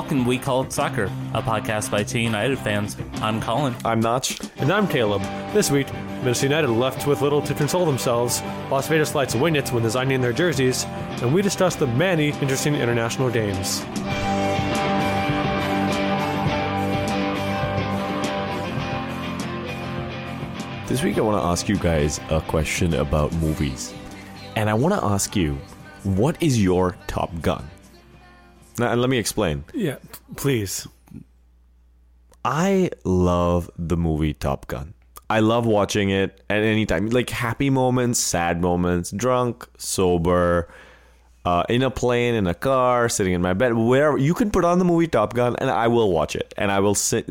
Welcome to We Call It Soccer, a podcast by T United fans. I'm Colin. I'm Notch. And I'm Caleb. This week, Minnesota United left with little to console themselves. Las Vegas Lights win it when designing their jerseys, and we discuss the many interesting international games. This week, I want to ask you guys a question about movies. And I want to ask you, what is your Top Gun? Now, and let me explain. Yeah, please. I love the movie Top Gun. I love watching it at any time. Like happy moments, sad moments, drunk, sober, uh, in a plane, in a car, sitting in my bed, wherever. You can put on the movie Top Gun and I will watch it. And I will sit,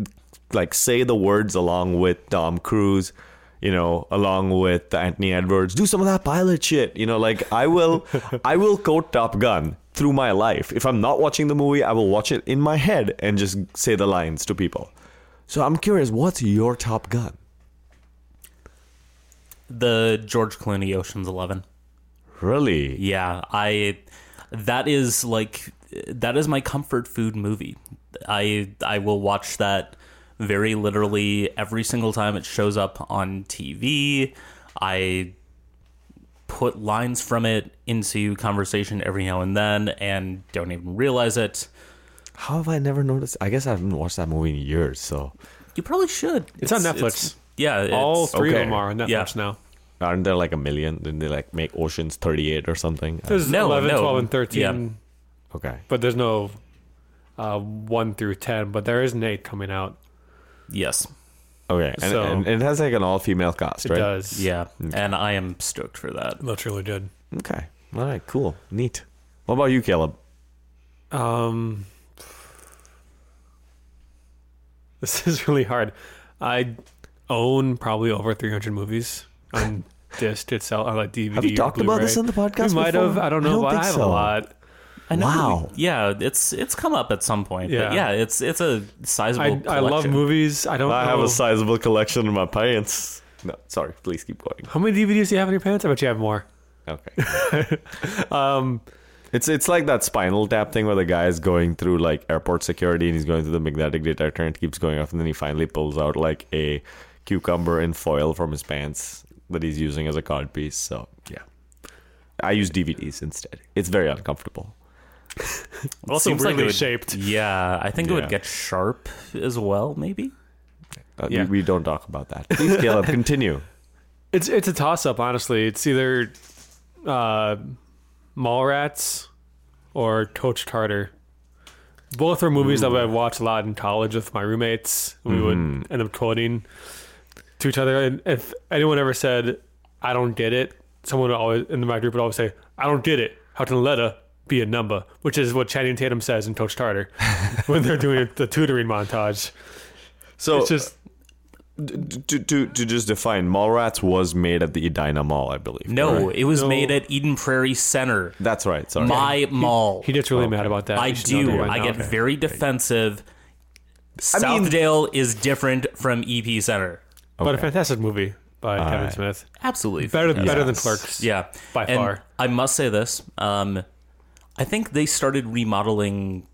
like say the words along with Tom Cruise, you know, along with Anthony Edwards. Do some of that pilot shit. You know, like I will, I will quote Top Gun through my life. If I'm not watching the movie, I will watch it in my head and just say the lines to people. So I'm curious, what's your Top Gun? The George Clooney Ocean's Eleven. Really? Yeah, I. That is like that is my comfort food movie. I I will watch that very literally every single time it shows up on TV. I put lines from it into conversation every now and then and don't even realize it. How have I never noticed? I guess I haven't watched that movie in years. So You probably should. It's, on Netflix. yeah, it's, All three okay. of them are on Netflix Yeah. now. aren't there like a million? Didn't they like make Ocean's Thirty Eight or something? There's No, 11, no. 12, and 13, Yeah. okay. but there's no uh, 1 through 10, but there is an 8 coming out. yes. Okay, and, So- and it has like an all female cast, It right? does. Yeah, and I am stoked for that. Looks really good. Okay, all right, cool, neat. What about you, Caleb? Um, this is really hard. I own probably over 300 movies on disc itself, on like DVD. Have you or talked about this Blu-ray. on the podcast We might before? have. I don't know. I know. don't but think I have so. a lot. I know. Wow. Yeah, it's it's come up at some point. Yeah, but Yeah. yeah, it's it's a sizable. I, I love movies. I don't I know. have a sizable collection in my pants. No, sorry. Please keep going. How many DVDs do you have in your pants? I bet you have more. Okay. Um, It's it's like that Spinal Tap thing where the guy is going through like airport security and he's going through the magnetic detector and it keeps going off and then he finally pulls out like a cucumber in foil from his pants that he's using as a card piece. So yeah, I use DVDs instead. It's very uncomfortable. Also Seems like weirdly shaped. Yeah, I think it would get sharp as well. Maybe. Uh, Yeah. we, we don't talk about that. Please, Caleb, continue. It's it's a toss up. Honestly, it's either uh, Mallrats or Coach Carter. Both are movies that I watched a lot in college with my roommates. We would end up quoting to each other. And if anyone ever said, "I don't get it," someone would always in my group would always say, "I don't get it. How can a letter be a number?" Which is what Channing Tatum says in Coach Carter when they're doing the tutoring montage. So It's just to, to to just define, Mallrats was made at the Edina Mall, I believe. No, correct? it was No. made at Eden Prairie Center, that's right. Sorry. my mall. he gets really mad about that. I You should know do. that right I now. get very defensive. I mean- Southdale is different from EP Center. But a fantastic movie by Kevin right. Smith. Absolutely. Better, better than Clerks. Yeah, By And far. I must say this. Um, I think they started remodeling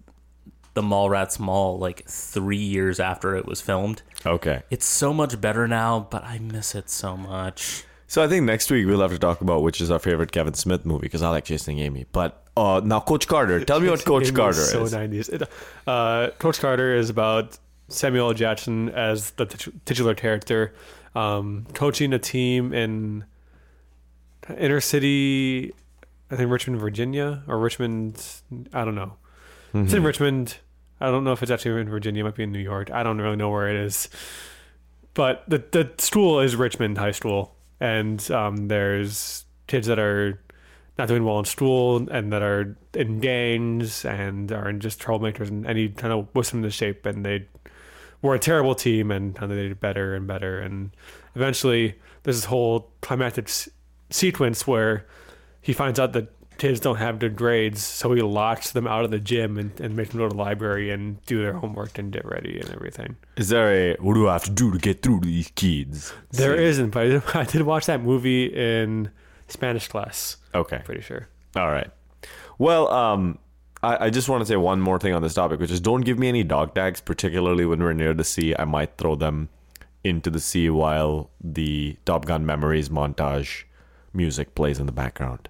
the Mallrats Mall like three years after it was filmed. Okay. It's so much better now, but I miss it so much. So I think next week we'll have to talk about which is our favorite Kevin Smith movie because I like Chasing Amy. But uh, now, Coach Carter, tell me what Coach It Carter was so is. 90s. It, uh, Coach Carter is about Samuel L. Jackson as the titular character, um, coaching a team in inner city, I think Richmond, Virginia, or Richmond, I don't know. It's Mm-hmm. in Richmond. I don't know if it's actually in Virginia. It might be in New York. I don't really know where it is. But the the school is Richmond High School, and um, there's kids that are not doing well in school and that are in gangs and are just troublemakers and, any kind of whips them into shape and they were a terrible team and, and they did better and better and eventually there's this whole climactic s- sequence where he finds out that kids don't have good grades so he locks them out of the gym and, and makes them go to the library and do their homework and get ready and everything Is there a what do I have to do to get through to these kids? There not but I did, I did watch that movie in spanish class Okay. I'm pretty sure All right. Well, um, I, I just want to say one more thing on this topic, which is don't give me any dog tags, particularly when we're near the sea. I might throw them into the sea while the Top Gun Memories montage music plays in the background.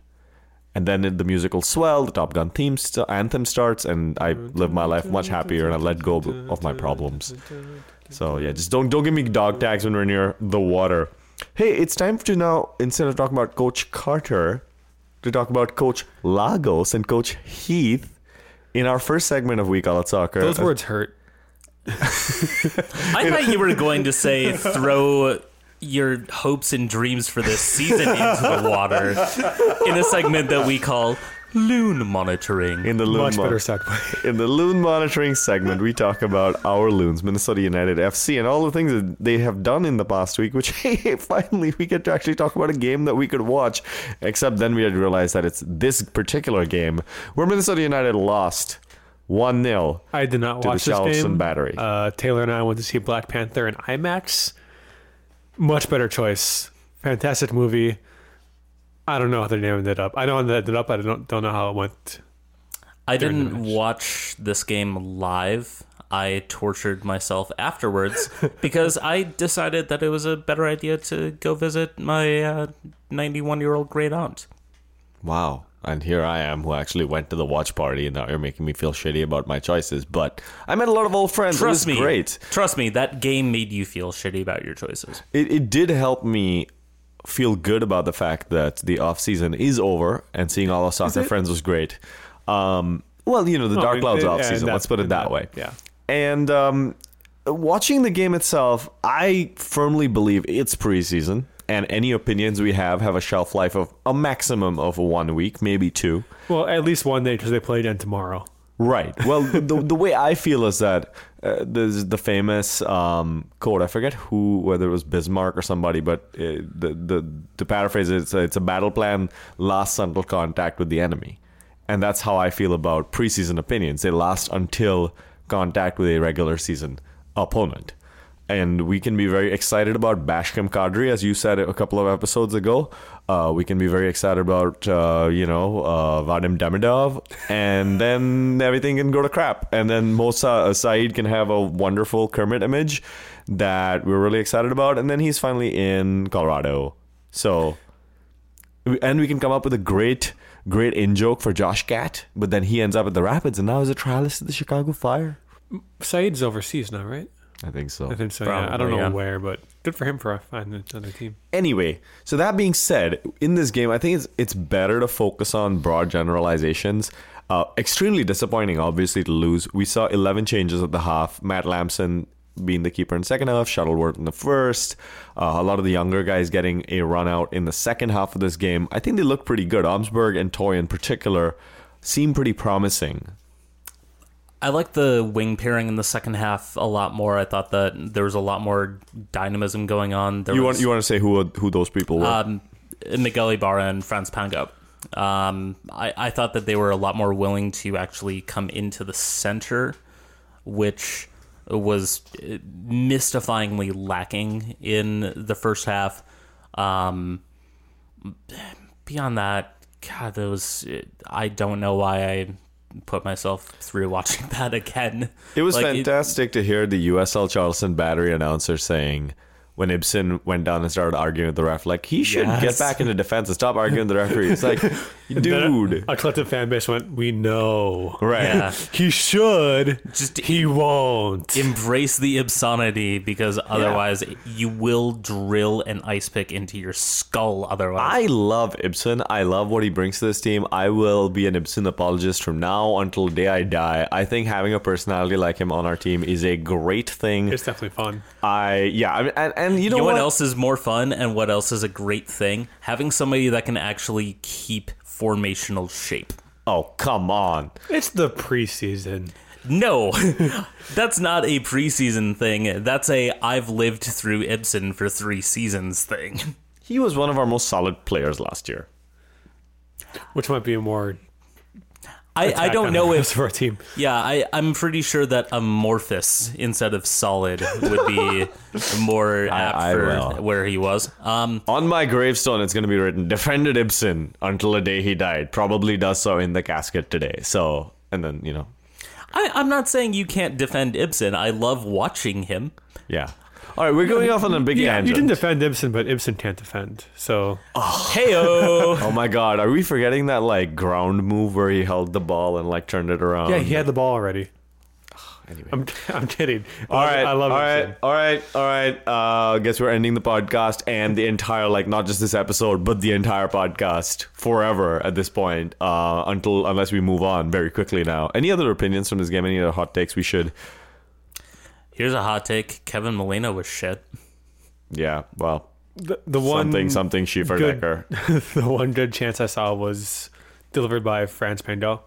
And then the music will swell, the Top Gun theme st- anthem starts, and I live my life much happier and I let go of my problems. So yeah, just don't don't give me dog tags when we're near the water. Hey, it's time to now instead of talking about Coach Carter, to talk about Coach Lagos and Coach Heath in our first segment of We Call It Soccer. Those words hurt. I thought you were going to say throw your hopes and dreams for this season into the water in a segment that we call loon monitoring. in the loon Much mon- better segue. in the loon monitoring segment, we talk about our loons, Minnesota United FC, and all the things that they have done in the past week. Which, hey, finally, we get to actually talk about a game that we could watch. Except then we had to realize that it's this particular game where Minnesota United lost one 0 I did not To the watch this Charleston game. Battery. Uh, Taylor and I went to see Black Panther in IMAX. Much better choice. Fantastic movie. I don't know how they named it up. I know that ended up. I don't don't know how it went. I didn't watch this game live. I tortured myself afterwards because I decided that it was a better idea to go visit my uh, 91 year old great aunt. Wow. And here I am, who actually went to the watch party, and now you're making me feel shitty about my choices. But I met a lot of old friends. Trust it was me. great. Trust me, that game made you feel shitty about your choices. it, it did help me feel good about the fact that the off season is over and seeing all our soccer friends was great. Um, well, you know, the Oh, Dark Clouds it- off season. Let's put it that that- way. yeah. And um, watching the game itself, I firmly believe it's preseason, and any opinions we have have a shelf life of a maximum of one week, maybe two. Well, at least one day because they play again tomorrow. Right. Well, the, the way I feel is that uh, there's the famous um, quote. I forget who, whether it was Bismarck or somebody, but uh, the the to paraphrase it, it's a, it's a battle plan lasts until contact with the enemy, and that's how I feel about preseason opinions. They last until contact with a regular season opponent. And we can be very excited about Bashkim Kadrii, as you said a couple of episodes ago. Uh, we can be very excited about, uh, you know, uh, Vadim Demidov. And then everything can go to crap. And then Mosa Saeid can have a wonderful Kermit image that we're really excited about. And then he's finally in Colorado. So, and we can come up with a great, great in joke for Josh Gatt. But then he ends up at the Rapids and now is a trialist at the Chicago Fire. Saeid's overseas now, right? I think so. I think so. yeah. I don't know yeah. where, but good for him for finding another team. Anyway, so that being said, in this game, I think it's it's better to focus on broad generalizations. Uh, extremely disappointing, obviously, to lose. We saw 11 changes at the half. Matt Lampson being the keeper in second half, Shuttleworth in the first. Uh, a lot of the younger guys getting a run out in the second half of this game. I think they look pretty good. Omsberg and Toye in particular seem pretty promising. I like the wing pairing in the second half a lot more. I thought that there was a lot more dynamism going on. There You was, want you want to say who who those people were? um, Miguel Ibarra and Frantz Pangop. Um, I, I thought that they were a lot more willing to actually come into the center, which was mystifyingly lacking in the first half. Um, beyond that, God, was I don't know why I put myself through watching that again. It was Like, fantastic to hear the USL Charleston battery announcer saying when Ibson went down and started arguing with the ref, like he should get back into defense and stop arguing with the referee. It's like, dude, A collective fan base went, "We know, right? Yeah. he should, Just he won't." embrace the obscenity because otherwise you will drill an ice pick into your skull otherwise I love Ibson. I love what he brings to this team. I will be an Ibson apologist from now until the day I die. I think having a personality like him on our team is a great thing. It's definitely fun. I yeah, I mean, and, and you know you know what what else is more fun and what else is a great thing having somebody that can actually keep formational shape Oh come on! It's the preseason. no that's not a preseason thing that's a i've lived through ibson for three seasons thing He was one of our most solid players last year. which might be a more. I, I don't know if of our team. Yeah, I, I'm pretty sure that amorphous instead of solid would be more apt I for will. where he was. Um, On my gravestone, it's going to be written "Defended Ibson until the day he died." Probably does so in the casket today. So and then you know, I, I'm not saying you can't defend Ibson. I love watching him. yeah. All right, we're going off on a big Yeah, tangent. you didn't defend Ibson, but Ibson can't defend. So Heyo. oh my god, are we forgetting that like ground move where he held the ball and like turned it around? yeah, he had the ball already. Anyway. I'm I'm kidding. All right, I love all Ibson. right, all right, all right. Uh, guess we're ending the podcast and the entire, like, not just this episode, but the entire podcast forever at this point. Uh, until unless we move on very quickly now. Any other opinions from this game? Any other hot takes we should? Here's a hot take. Kevin Molino was shit. Yeah, well, The, the one something, something Schiefer good- Decker. the one good chance I saw was delivered by Frantz Pangop,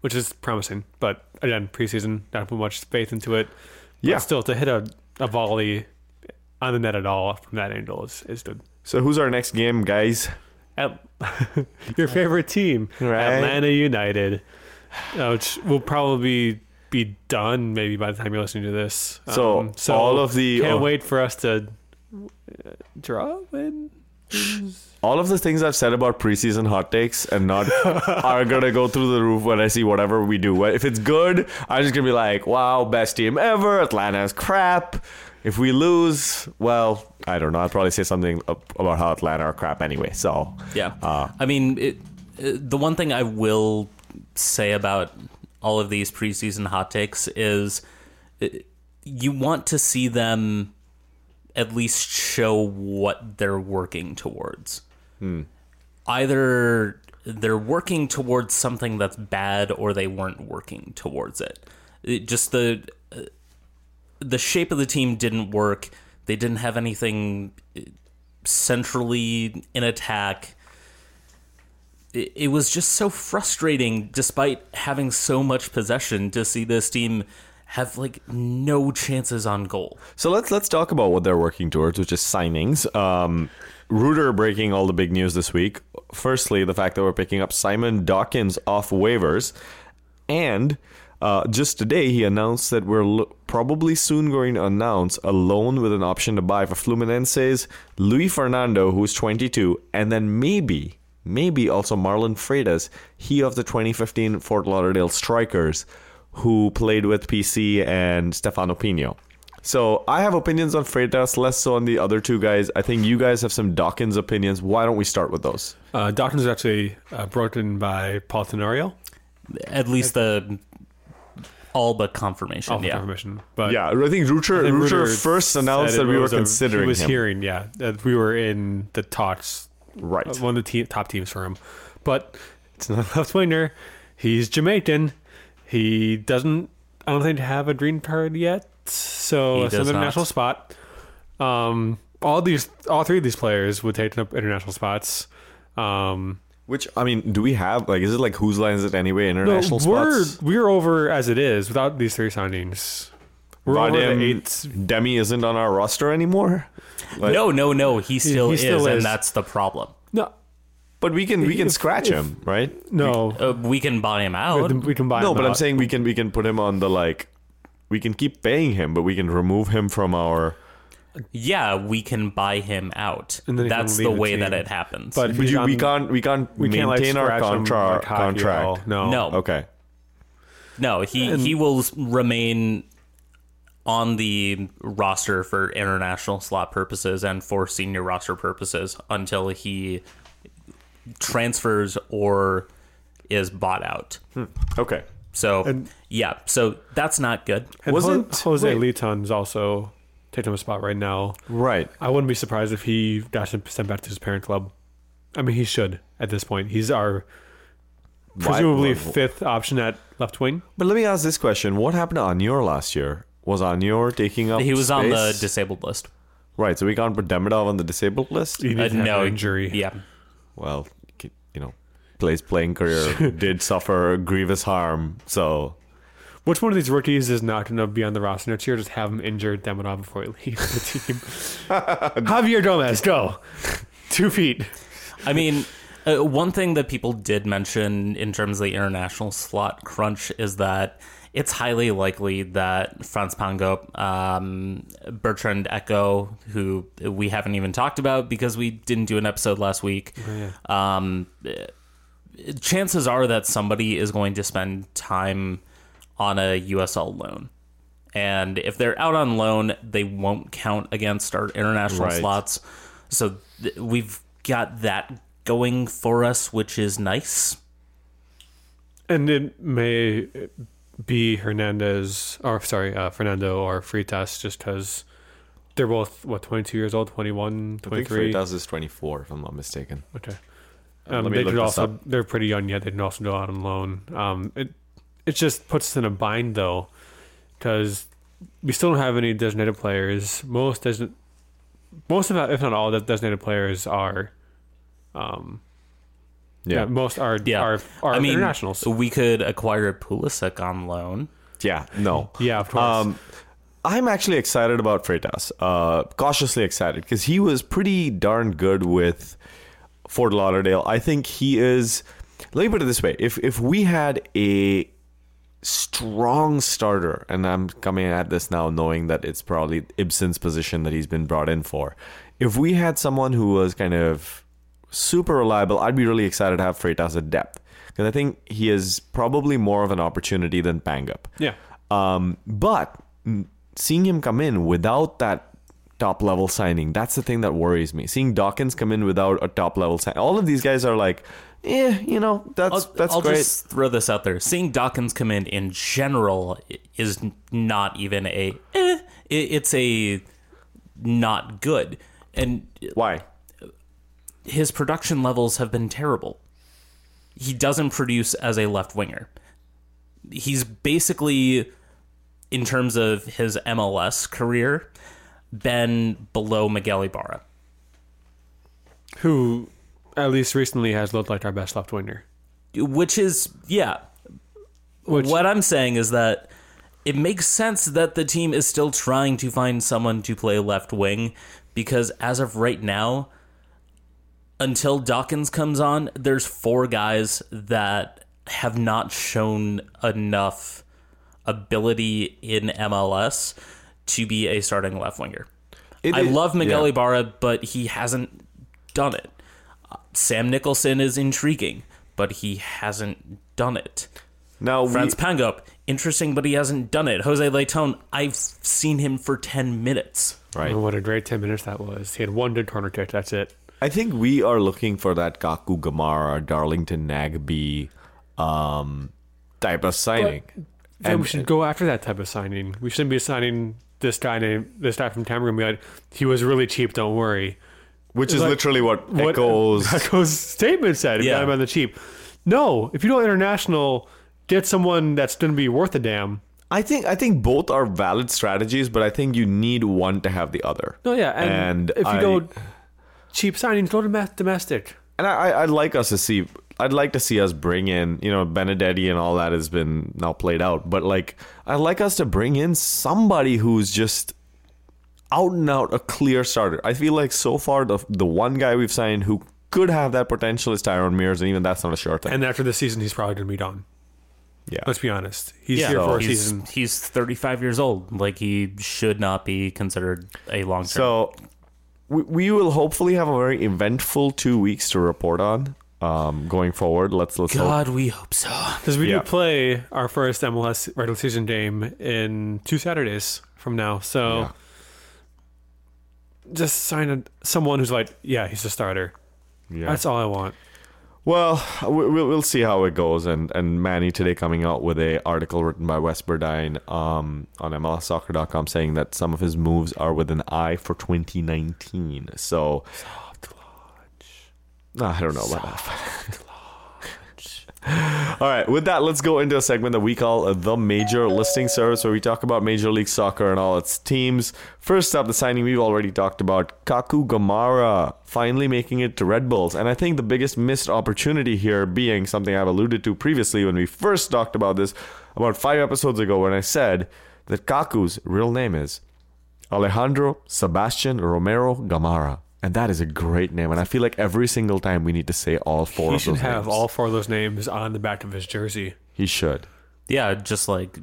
which is promising. But again, preseason, not put much faith into it. But Yeah. still to hit a, a volley on the net at all from that angle is, is good. So who's our next game, guys? At, your favorite team, Right. Atlanta United, uh, which will probably be done maybe by the time you're listening to this. Um, So, all of the- can't oh. wait for us to uh, draw win. All of the things I've said about preseason hot takes and not are gonna go through the roof when I see whatever we do. If it's good, I'm just gonna be like, "Wow, best team ever." Atlanta's crap. If we lose, well, I don't know. I'll probably say something about how Atlanta are crap anyway. So Yeah. Uh, I mean, it, uh, the one thing I will say about all of these preseason hot takes is uh, you want to see them at least show what they're working towards. Either they're working towards something that's bad or they weren't working towards it. It just the uh, the shape of the team didn't work. They didn't have anything uh, centrally in attack. It, was just so frustrating, despite having so much possession, to see this team have like no chances on goal. So let's let's talk about what they're working towards, which is signings. Um, Reuter breaking all the big news this week. Firstly, the fact that we're picking up Simon Dawkins off waivers, and uh, just today he announced that we're probably soon going to announce a loan with an option to buy for Fluminense's Luis Fernando, who's 22, and then maybe maybe also Marlon Freitas, he of the 2015 Fort Lauderdale Strikers, who played with PC and Stefano Pinho. So I have opinions on Freitas, less so on the other two guys. I think you guys have some Dawkins opinions. Why don't we start with those? Uh, Dawkins is actually uh, brought in by Paul Tenorio. At least the all but confirmation. All for yeah. confirmation. But Yeah, I think Rucher, I think Rucher Ruder first announced that we were was a- considering He was him. hearing, yeah, that we were in the talks, Right. uh, one of the te- top teams for him. But it's not a left winger. He's Jamaican. He doesn't, I don't think, have a green card yet. So He it's an does not. international spot. Um, all these, all three of these players would take up international spots. Um, Which I mean, do we have like? Is it like whose line is it anyway? International no, we're spots. we're over as it is without these three signings. We're over Vadim the eight. Demi isn't on our roster anymore. Like- No, no, no. He still, he is, still and is. that's the problem. No, but we can we can If- scratch if- him, right? no. Uh, we can buy him out. we can buy. No, him but I'm saying we can we can put him on the like. We can keep paying him, but we can remove him from our. Yeah, we can buy him out. And then That's the the way team. that it happens. But- But you, we can't we can't we can't like maintain our scratch him contra- like hockey at all. contract. No, no, Okay. no, he And- he will remain on the roster for international slot purposes and for senior roster purposes until he transfers or is bought out. Hmm. Okay. So And- yeah, so that's not good. And Wasn't- Ho- Jose wait. Leitón's also taking a spot right now. Right. I wouldn't be surprised if he got sent back to his parent club. I mean, he should at this point. He's our presumably why- fifth option at left wing. But let me ask this question: What happened to Añor last year? Was Añor taking up? He was on the space? disabled list. right. So we can't put Demidov on the disabled list. He Uh, did have no an injury. Yeah, Well, you know, Clay's playing career did suffer grievous harm. So Which one of these rookies is not going to be on the roster next year? Just have him injured, Demidov before he leaves the team. Javier Gomez, go. Two feet. I mean, uh, one thing that people did mention in terms of the international slot crunch is that it's highly likely that Frantz Pangop, um, Bertrand Echo, who we haven't even talked about because we didn't do an episode last week, um, chances are that somebody is going to spend time on a USL loan. And if they're out on loan, they won't count against our international Right. slots. So th- we've got that going for us, which is nice. And it may be Hernandez, or sorry, uh, Fernando or Freitas, just because they're both, what, 22 years old, 21, I think 23? Freitas is 24, if I'm not mistaken. Okay. Uh, Um, they could also, they're pretty young yet. They can also go out on loan. Um, it, it just puts us in a bind, though, because we still don't have any designated players. Most design, most of, if not all, the designated players are, um, yeah, Yeah. most are Yeah. are, are I mean, internationals. we could acquire Pulisic on loan. Yeah, no. Yeah, of course. Um, I'm actually excited about Freitas. Uh, cautiously excited because he was pretty darn good with Fort Lauderdale. I think he is. Let me put it this way: if if we had a strong starter, and I'm coming at this now knowing that it's probably Ibson's position that he's been brought in for. If we had someone who was kind of super reliable, I'd be really excited to have Freitas at depth because I think he is probably more of an opportunity than Pangop. yeah. Um, but seeing him come in without that top level signing, that's the thing that worries me. Seeing Dawkins come in without a top level sign, all of these guys are like, yeah, you know, that's I'll, that's I'll great. just throw this out there. Seeing Dawkins come in in general is not even a. Eh, it's a not good, and Why? His production levels have been terrible. He doesn't produce as a left winger. He's basically, in terms of his MLS career, been below Miguel Ibarra. Who, at least recently, has looked like our best left winger. Which is, yeah, Which, what I'm saying is that it makes sense that the team is still trying to find someone to play left wing because as of right now, until Dawkins comes on, there's four guys that have not shown enough ability in MLS to be a starting left winger. It I is- love Miguel yeah. Ibarra, but he hasn't done it. Uh, Sam Nicholson is intriguing, but he hasn't done it. Now, we, Frantz Pangop, interesting, but he hasn't done it. Jose Leitón, I've seen him for 10 minutes. right? Oh, what a great 10 minutes that was. He had one good corner kick. That's it. I think we are looking for that Kaku Gamarra, Darlington Nagbe um, type of signing. Then we should go after that type of signing. We shouldn't be signing this guy named this guy from Cameroon. Like, he was really cheap. Don't worry. which is like- literally what, What echoes. Echo's statement said. Yeah. him on the cheap. No, if you don't international, get someone that's going to be worth a damn. I think I think both are valid strategies, but I think you need one to have the other. No, yeah, and, And if you I- go cheap signings, go to domestic. And I, I- I'd like us to see. I'd like to see us bring in, you know, Benedetti and all that has been now played out. But like, I'd like us to bring in somebody who's just out and out a clear starter. I feel like so far the the one guy we've signed who could have that potential is Tyrone Mears, and even that's not a sure thing. And after this season, he's probably going to be done. yeah, Let's be honest. He's Yeah, here for a he's, season. he's 35 years old. Like, he should not be considered a long term. So we, we will hopefully have a very eventful two weeks to report on um, going forward. Let's let's hope. God, we hope so. Because we Yeah. do play our first MLS regular season game in two Saturdays from now. So Yeah. just sign a, someone who's like, yeah, he's a starter. Yeah. That's all I want. Well, we- we'll we'll see how it goes. And and Manny today coming out with a article written by Wes Burdine um, on MLSsoccer.com saying that some of his moves are with an eye for 2019. So soft launch. I don't know about that. All right, with that, let's go into a segment that we call the Major Listing Service, where we talk about Major League Soccer and all its teams. First up, the signing we've already talked about Kaku Gamarra finally making it to Red Bulls. And I think the biggest missed opportunity here being something I've alluded to previously when we first talked about this about five episodes ago, when I said that Kaku's real name is Alejandro Sebastian Romero Gamarra. And that is a great name. And I feel like every single time we need to say all four He of should those have names. all four of those names on the back of his jersey. He should. Yeah, just like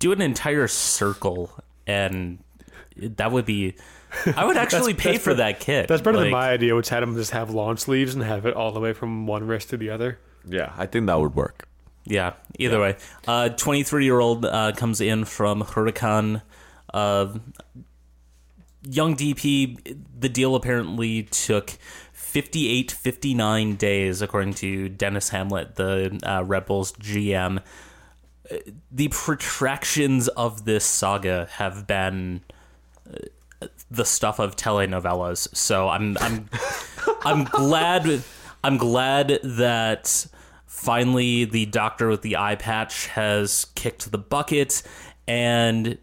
do an entire circle, and that would be. I would actually pay that's for bet- that kit. That's better than Like, my idea, which had him just have long sleeves and have it all the way from one wrist to the other. Yeah, I think that would work. Yeah, either way. Uh, 23 year old uh, comes in from Huracan. Uh, young DP, the deal apparently took 58, 59 days, according to Denis Hamlett, the uh, GM. Uh, The protractions of this saga have been uh, the stuff of telenovelas. So I'm I'm I'm glad I'm glad that finally the doctor with the eye patch has kicked the bucket and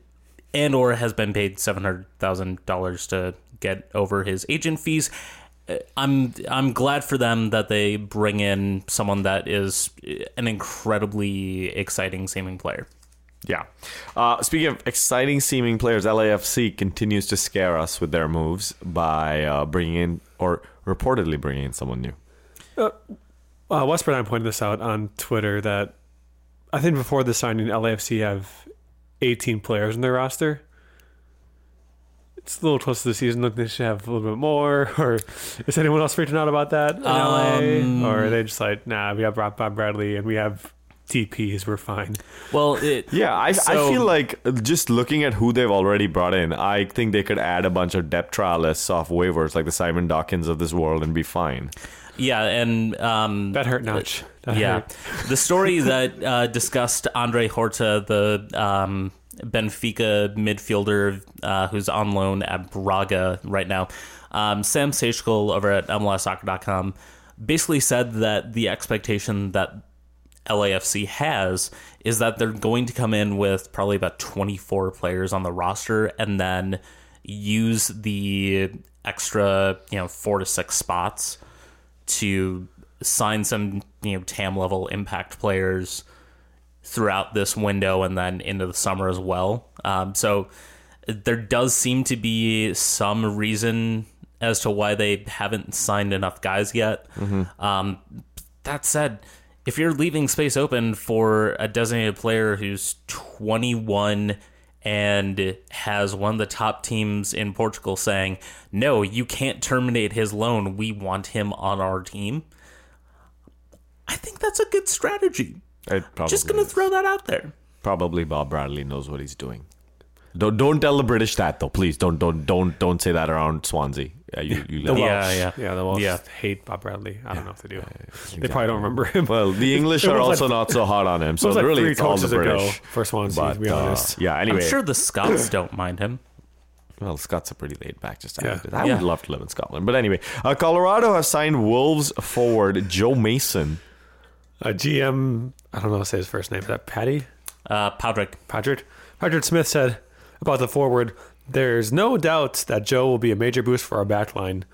and or has been paid seven hundred thousand dollars to get over his agent fees. Uh, I'm I'm glad for them that they bring in someone that is an incredibly exciting seeming player. Yeah. Uh, speaking of exciting seeming players, LAFC continues to scare us with their moves by uh, bringing in, or reportedly bringing in someone new. Uh, Wes Bernard pointed this out on Twitter that I think before the signing, LAFC have 18 players in their roster. It's a little close to the season. Look, they should have a little bit more. Or is anyone else freaking out about that in Um, LA? Or are they just like, nah, we have Bob Bob Bradley and we have TPs, we're fine. Well, it, Yeah, I, I feel like just looking at who they've already brought in, I think they could add a bunch of depth trialists off waivers like the Simon Dawkins of this world and be fine. yeah, and um, That hurt Notch. That yeah, the story that uh, discussed Andre Horta, the um, Benfica midfielder uh, who's on loan at Braga right now. Um, Sam Sechkel over at MLSsoccer.com basically said that the expectation that LAFC has is that they're going to come in with probably about 24 players on the roster and then use the extra, you know, four to six spots to sign some, you know, TAM level impact players throughout this window and then into the summer as well. Um, so there does seem to be some reason as to why they haven't signed enough guys yet. Um, that said, if you're leaving space open for a designated player who's 21 and has one of the top teams in Portugal saying, no, you can't terminate his loan, we want him on our team, I think that's a good strategy. It probably Just gonna is. throw that out there. Probably Bob Bradley knows what he's doing. Don't don't tell the British that though, please. Don't don't don't don't say that around Swansea. Yeah, you, you The let- Yeah, Welsh. yeah. Yeah, the Welsh Yeah. hate Bob Bradley. I don't know if they do. They probably don't remember him. Well, the English are also like- not so hot on him. it So was like really, three it's all the coaches ago British. for Swansea, But to be uh, yeah. Anyway, I'm sure the Scots don't mind him. Well, Scots are pretty laid back. Just Yeah. I Yeah. would love to live in Scotland, but anyway, uh, Colorado has signed Wolves forward Joe Mason. Uh, GM, I don't know how to say his first name. Is that Patty? Uh, Patrick. Patrick? Patrick Smith said about the forward, there's no doubt that Joe will be a major boost for our back line.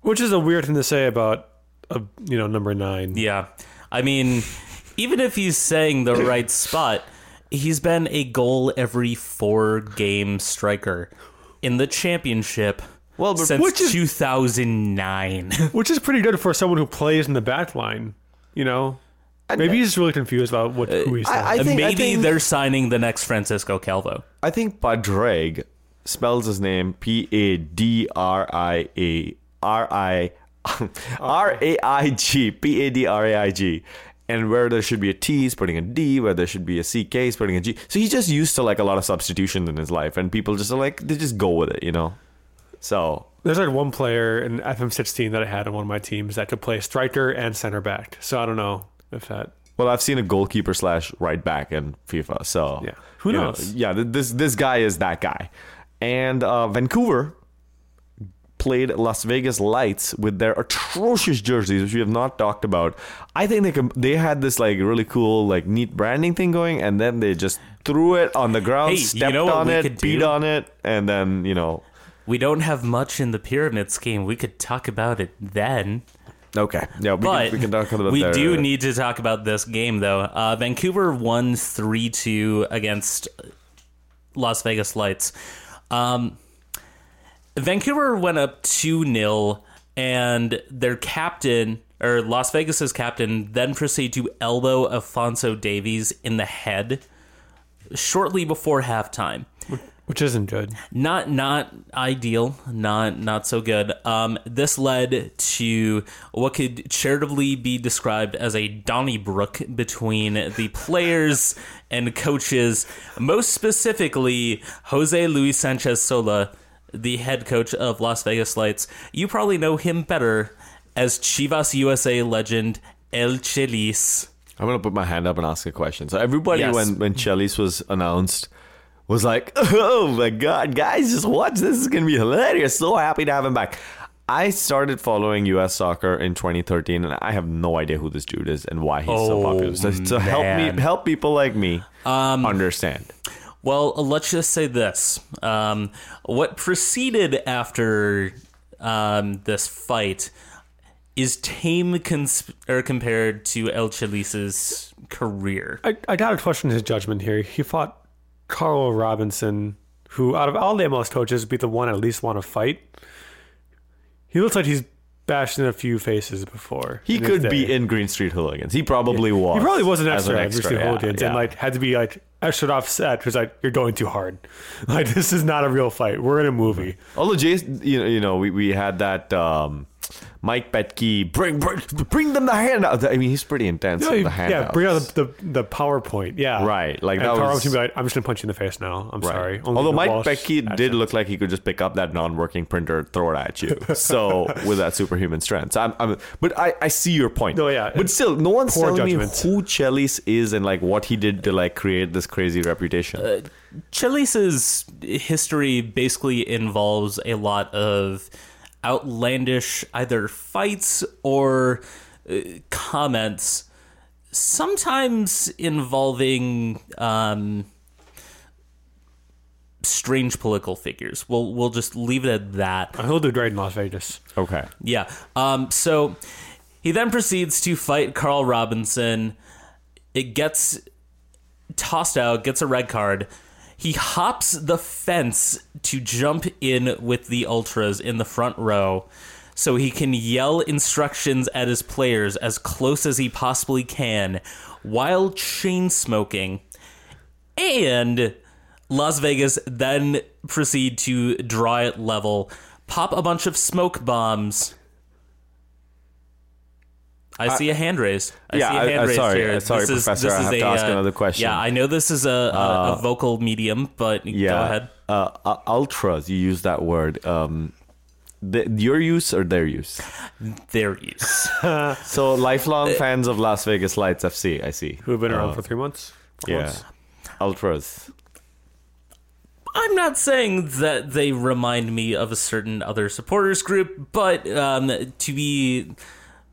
Which is a weird thing to say about, a, you know, number nine. Yeah. I mean, even if he's saying the right spot, he's been a goal every four game striker in the championship Well, since is- 2009. Which is pretty good for someone who plays in the back line, you know? Maybe he's really confused about what uh, who he's I- I think- Maybe they're signing the next Francisco Calvo. I think Padraig spells his name P A D R I A R I R A I G P A D R A I G. And where there should be a T, he's putting a D. Where there should be a CK, he's putting a G. So he's just used to like a lot of substitutions in his life, and people just are like they just go with it, you know. So There's like one player in FM16 that I had on one of my teams that could play striker and center back. So I don't know if that. Well, I've seen a goalkeeper slash right back in FIFA, so Yeah. Who you know, knows? yeah, this this guy is that guy. And uh, Vancouver played Las Vegas Lights with their atrocious jerseys, which we have not talked about. I think they could, they had this like really cool like neat branding thing going, and then they just threw it on the ground, Hey, you stepped know on it, beat do? on it, and then you know. We don't have much in the pyramid scheme. We could talk about it then. Okay, yeah, we, But can, we can talk about we their- do need to talk about this game, though. Uh, Vancouver won 3 2 against Las Vegas Lights. Um, Vancouver went up 2 0, and their captain, or Las Vegas's captain, then proceeded to elbow Alfonso Davies in the head shortly before halftime. Which which isn't good. not not ideal not not so good um this led to what could charitably be described as a donnybrook between the players and coaches most specifically jose luis sanchez sola the head coach of las vegas lights you probably know him better as chivas usa legend el chelis I'm gonna put my hand up and ask a question. So everybody, Yes. when when Chelis was announced, was like, "Oh my god, guys, just watch! This is gonna be hilarious! So happy to have him back." I started following U.S. soccer in 2013, and I have no idea who this dude is and why he's so Oh, popular. So, so help me, help people like me understand. Well, let's just say this. Um, what preceded after um, this fight is tame cons- or compared to El Chelis's career. I, I gotta question his judgment here. He fought Carl Robinson, who out of all the MLS coaches, would be the one I at least want to fight. He looks like he's bashed in a few faces before. He could be in Green Street Hooligans. He probably was. He probably was an extra, at Green Street yeah, Hooligans yeah. and like had to be like extra offset because like you're going too hard. Like this is not a real fight. We're in a movie. Although Jason, you know, you know, we, we had that um, Mike Petke bring bring bring them the handout. I mean, he's pretty intense. Yeah, with you- the yeah, bring out the, the the PowerPoint. Yeah, Right, like and that Carl was- be like, I'm just gonna punch you in the face now. I'm Right. sorry. Only Although Mike Walsh Petke did look like he could just pick up that non-working printer, throw it at you. So with that superhuman strength, so I'm, I'm, but I, I see your point. No, yeah. but still, no one's Poor telling judgment. me who Chelis is and like what he did to like create this crazy reputation. Uh, Chelis's history basically involves a lot of outlandish either fights or uh, comments, sometimes involving um, strange political figures. We'll we'll just leave it at that. He'll do great in Las Vegas. okay, Yeah. Um, so he then proceeds to fight Carl Robinson. It gets tossed out, gets a red card. He hops the fence to jump in with the Ultras in the front row so he can yell instructions at his players as close as he possibly can while chain smoking. And Las Vegas then proceed to draw it level, pop a bunch of smoke bombs. I see a hand raised. I Yeah, see a I- hand I- raised sorry, here. uh, sorry, This is- Professor, this I is have a, to ask uh, another question. Yeah, I know this is a, a, a vocal medium, but yeah. go ahead. Uh, uh, ultras, you use that word. Um, the, your use or their use? Their use. So Uh, lifelong fans of Las Vegas Lights FC. I see. Who have been around Uh, for three months? Four Yeah, months? ultras. I'm not saying that they remind me of a certain other supporters group, but um, to be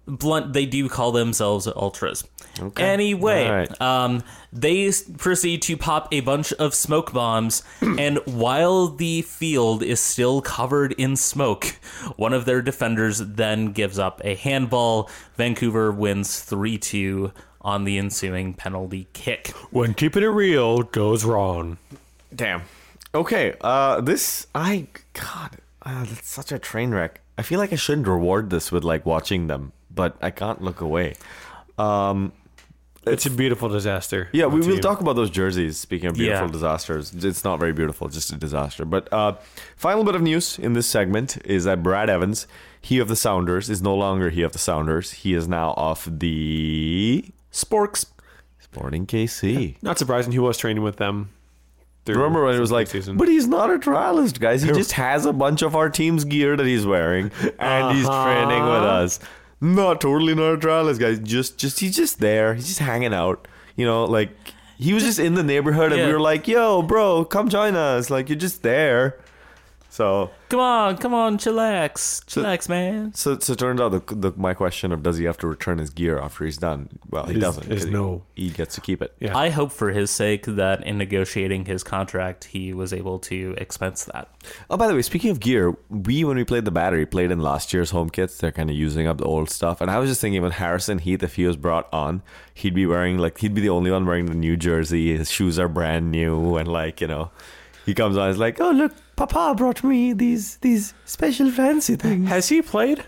blunt, they do call themselves ultras. Okay. Anyway, All right. um, they proceed to pop a bunch of smoke bombs, and while the field is still covered in smoke, one of their defenders then gives up a handball. Vancouver wins 3 2 on the ensuing penalty kick. When keeping it real goes wrong. Damn. Okay. Uh, this I God, uh, that's such a train wreck. I feel like I shouldn't reward this with like watching them, but I can't look away. Um, It's a beautiful disaster. yeah, we will team. talk about those jerseys. Speaking of beautiful Yeah. disasters, it's not very beautiful, just a disaster. But uh, final bit of news in this segment is that Brad Evans, he of the Sounders, is no longer he of the Sounders. He is now off the Sporks. Sporting KC. Not surprising. He was training with them. Remember when it was like, preseason. but he's not a trialist, guys. He just has a bunch of our team's gear that he's wearing, and he's training with Uh-huh. us. Not totally not a trialist, guys. Just, just he's just there. He's just hanging out. You know, like he was just in the neighborhood, and we were like, "Yo, bro, come join us." Like you're just there. So, Come on, come on, chillax. Chillax, man. so, so it turned out the, the my question of does he have to return his gear after he's done? Well, he Is- doesn't. is 'cause he- no. He gets to keep it. Yeah. I hope for his sake that in negotiating his contract, he was able to expense that. Oh, by the way, speaking of gear, we when we played the battery played in last year's home kits. They're kind of using up the old stuff, and I was just thinking when Harrison Heath, if he was brought on, he'd be wearing like he'd be the only one wearing the new jersey. His shoes are brand new, and like you know, he comes on, he's like, "Oh look, Papa brought me these these special fancy things." Has he played?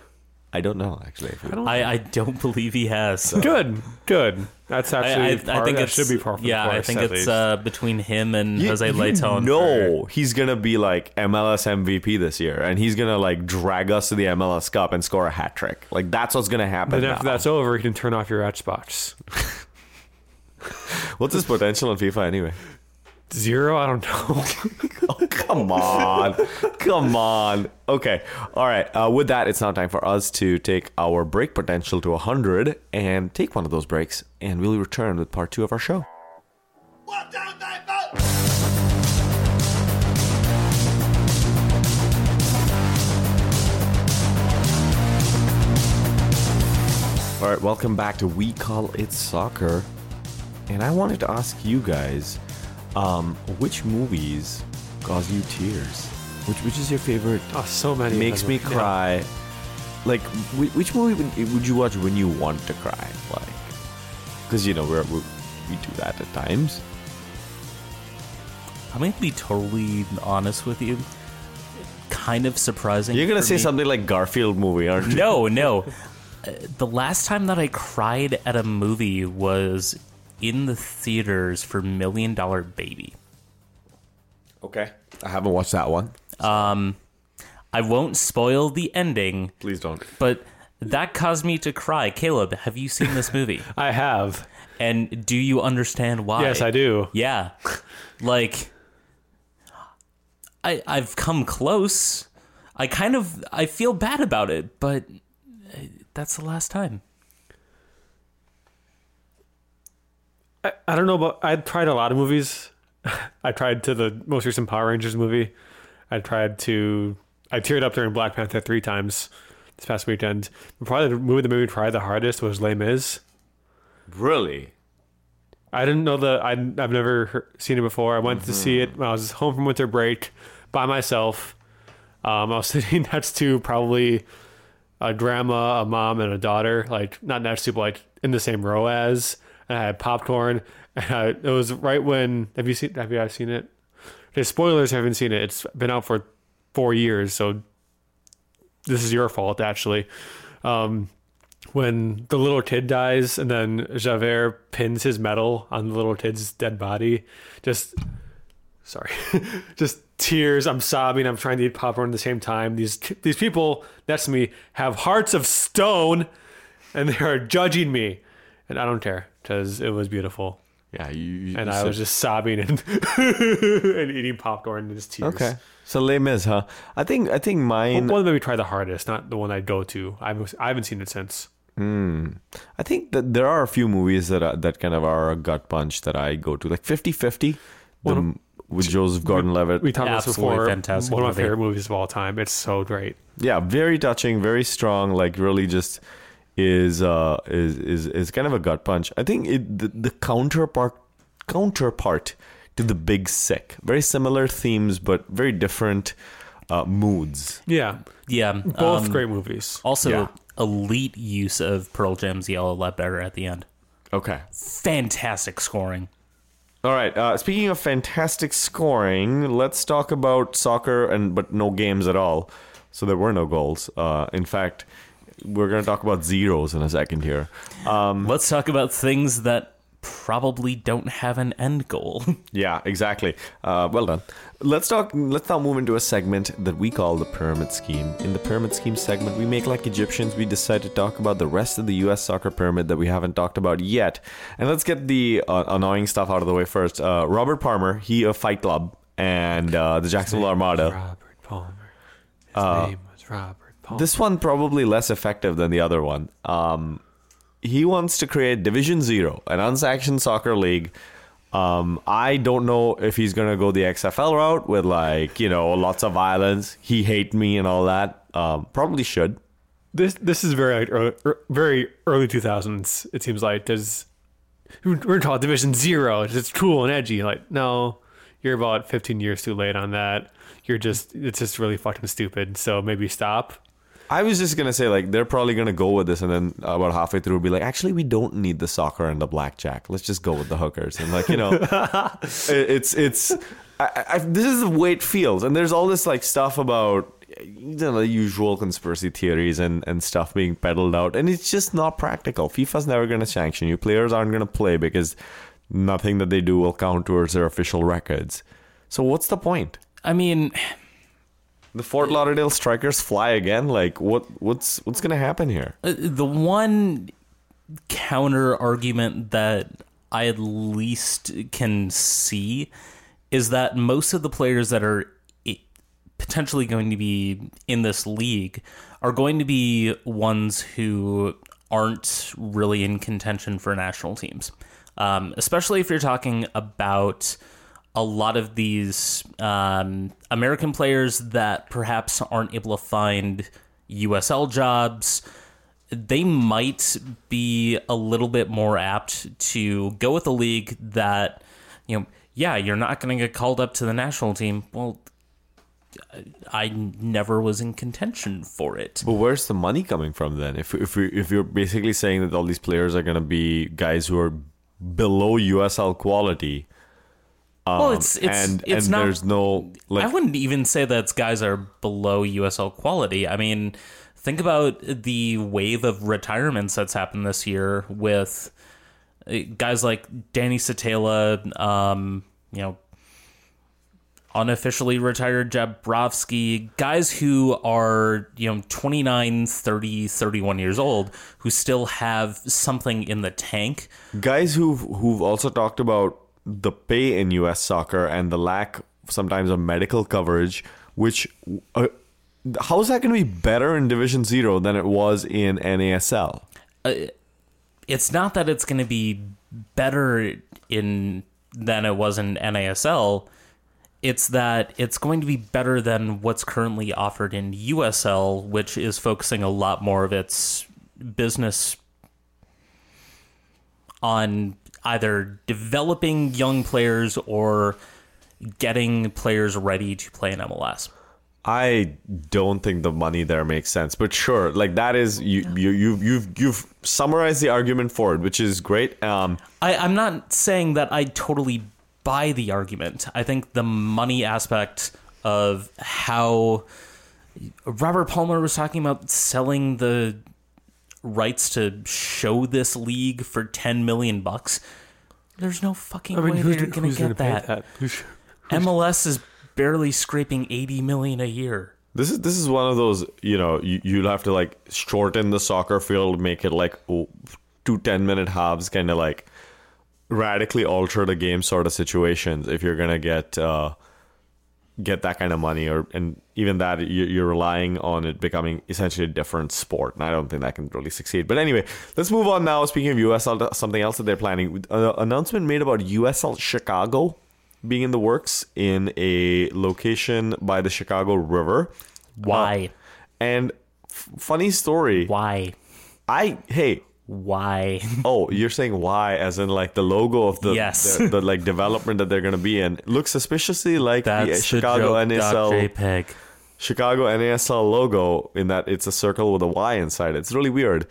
I don't know actually. if we- I, I don't believe he has. Good, good. That's I, I, actually. I think it should be par for the yeah. I course, think at it's least. uh, between him and You- Jose you Leitón. know he's gonna be like MLS MVP this year, and he's gonna like drag us to the MLS Cup and score a hat trick. Like that's what's gonna happen. Then after now. that's over, you can turn off your Xbox. What's his potential in FIFA anyway? Zero? I don't know. Oh, come on. come on. Okay. All right. Uh, with that, it's now time for us to take our break potential to 100 and take one of those breaks, and we'll return with part two of our show. One, two, three, four. All right. Welcome back to We Call It Soccer. And I wanted to ask you guys um, which movies cause you tears? Which, which is your favorite oh, so many. of makes them. me Yeah. cry. Like, which movie would- would you watch when you want to cry? Like, because you know we're, we we do that at times. I'm going to be totally honest with you. Kind of surprising. You're gonna say me. something like Garfield movie, aren't you? No, no. Uh, The last time that I cried at a movie was in the theaters for Million Dollar Baby. Okay, I haven't watched that one. Um, I won't spoil the ending, Please don't. but that caused me to cry. Caleb, have you seen this movie? I have. and do you understand why? Yes, I do. Yeah. Like I I've come close. I kind of I feel bad about it, but uh, that's the last time. I, I don't know, but I tried a lot of movies. I tried to the most recent Power Rangers movie. I tried to. I teared up during Black Panther three times this past weekend. Probably the movie the movie tried the hardest was Les Mis. Really? I didn't know the. I, I've never heard, seen it before. I went to see it when I was home from winter break by myself. Um, I was sitting next to probably a grandma, a mom, and a daughter. Like not next to, but like in the same row as. And I had popcorn. And I, it was right when. Have you seen? Have you guys seen it? Okay, spoilers. Haven't seen it. It's been out for four years, so this is your fault actually. Um, when the little kid dies and then Javert pins his medal on the little kid's dead body, just sorry, just tears. I'm sobbing. I'm trying to eat popcorn at the same time. These these people next to me have hearts of stone, and they are judging me, and I don't care because it was beautiful. Yeah, you. you And I said- was just sobbing and and eating popcorn and just tears. okay. So Les Mis, huh? I think I think mine. One that we try the hardest, not the one I go to. I haven't, I haven't seen it since. Hmm. I think that there are a few movies that are, that kind of are a gut punch that I go to, like 50-50, One the, with Joseph Gordon-Levitt. We talked about this before. fantastic One of my favorite movies of all time. It's so great. yeah, very touching, very strong. Like really, just is uh is is is kind of a gut punch. I think it the, the counterpart counterpart to the Big Sick. Very similar themes, but very different uh, moods. Yeah, Yeah. both um, great movies. Also, Yeah. elite use of Pearl Jam's Yellow Ledbetter at the end. Okay. Fantastic scoring. All right. Uh, speaking of fantastic scoring, let's talk about soccer and but no games at all. So there were no goals. Uh, in fact, we're going to talk about zeros in a second here. Um, Let's talk about things that probably don't have an end goal. yeah, exactly. Uh, well done. Let's talk. Let's now move into a segment that we call the pyramid scheme. In the pyramid scheme segment, we make like Egyptians. We decide to talk about the rest of the U.S. soccer pyramid that we haven't talked about yet. And let's get the uh, annoying stuff out of the way first. Uh, Robert Palmer, he of Fight Club and uh, the Jacksonville Armada. Robert Palmer. His name was Robert This one probably less effective than the other one. Um, he wants to create Division Zero, an unsanctioned soccer league. Um, I don't know if he's gonna go the XFL route with like you know lots of violence. He hate me and all that. Um, probably should. this this is very like, early, er, very early two thousands. It seems like there's we're gonna call it Division Zero. It's cool and edgy. Like no, you're about fifteen years too late on that. You're just it's just really fucking stupid. So maybe stop. I was just gonna say like they're probably gonna go with this, and then about halfway through be like, actually, we don't need the soccer and the blackjack. Let's just go with the hookers and like you know, it's it's. I, I, this is the way it feels, and there's all this like stuff about you know, the usual conspiracy theories and, and stuff being peddled out, and it's just not practical. FIFA's never going to sanction you. Players aren't going to play because nothing that they do will count towards their official records. So what's the point? I mean, The Fort Lauderdale Strikers fly again? Like what what's what's going to happen here? uh, the one counter argument that I at least can see is that most of the players that are potentially going to be in this league are going to be ones who aren't really in contention for national teams. Um, especially if you're talking about a lot of these um, American players that perhaps aren't able to find USL jobs they might be a little bit more apt to go with a league that, you know, yeah, you're not going to get called up to the national team. Well, I never was in contention for it. But where's the money coming from then? If if we if you're basically saying that all these players are going to be guys who are below USL quality, well, it's it's Um, and it's and not. there's no like I wouldn't even say that guys are below USL quality. I mean, think about the wave of retirements that's happened this year with uh, guys like Danny Szetela, um, you know, unofficially retired Jabrowski, guys who are, you know, 29, 30, 31 years old who still have something in the tank. guys who've who've also talked about the pay in US soccer and the lack sometimes of medical coverage, which uh, how is that going to be better in Division Zero than it was in NASL? it's not that it's going to be better in than it was in NASL. It's that it's going to be better than what's currently offered in USL, which is focusing a lot more of its business on either developing young players or getting players ready to play in MLS. I don't think the money there makes sense, but sure, like that is you you you've you've you've summarized the argument for it, which is great. Um, I, I'm not saying that I totally buy the argument. I think the money aspect of how Robert Palmer was talking about selling the rights to show this league for 10 million bucks. There's no fucking I mean, way who's, they're gonna going gonna get that. that? Who's, MLS is barely scraping 80 million a year. This is this is one of those you know you, you'll have to like shorten the soccer field, make it like two 10 minute halves, kind of like radically alter the game sort of situations if you're gonna get uh, get that kind of money, or and even that you- you're relying on it becoming essentially a different sport, and I don't think that can really succeed. But anyway, let's move on now. Speaking of USL, something else that they're planning, uh, announcement made about USL Chicago being in the works in a location by the Chicago River. Why? And f- funny story. Why? I hey. Why? Oh, you're saying why, as in like the logo of the Yes. the, the like development that they're gonna be in looks suspiciously like the That's Chicago the joke, NASL JPEG. Chicago NASL logo in that it's a circle with a Y inside. It's really weird.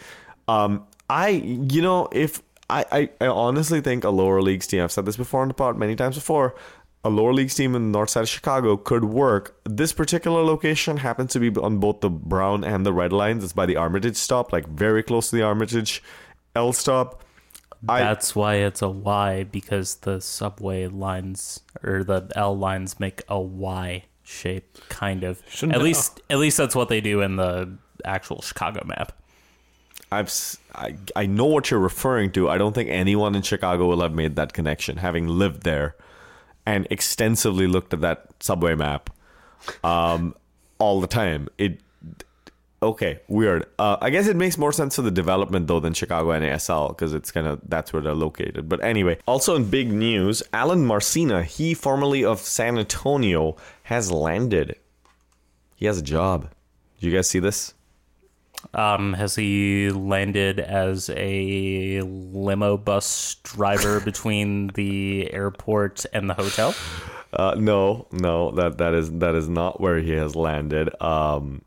Um, I you know if I, I I honestly think a lower leagues team. I've said this before on the pod many times before. A lower leagues team in the north side of Chicago could work. This particular location happens to be on both the brown and the red lines. It's by the Armitage stop, like very close to the Armitage L stop. I, That's why it's a Y because the subway lines or the L lines make a Y shape, kind of. Shouldn't at it- least, at least that's what they do in the actual Chicago map. I've s- I, I know what you're referring to. I don't think anyone in Chicago will have made that connection, having lived there and extensively looked at that subway map um, all the time. It okay, weird. Uh, I guess it makes more sense for the development though than Chicago NASL because it's kind of that's where they're located. But anyway, also in big news, Alen Marcina, he formerly of San Antonio, has landed. He has a job. Did you guys see this? Um, has he landed as a limo bus driver between the airport and the hotel? Uh, no, no, that that is that is not where he has landed. Um,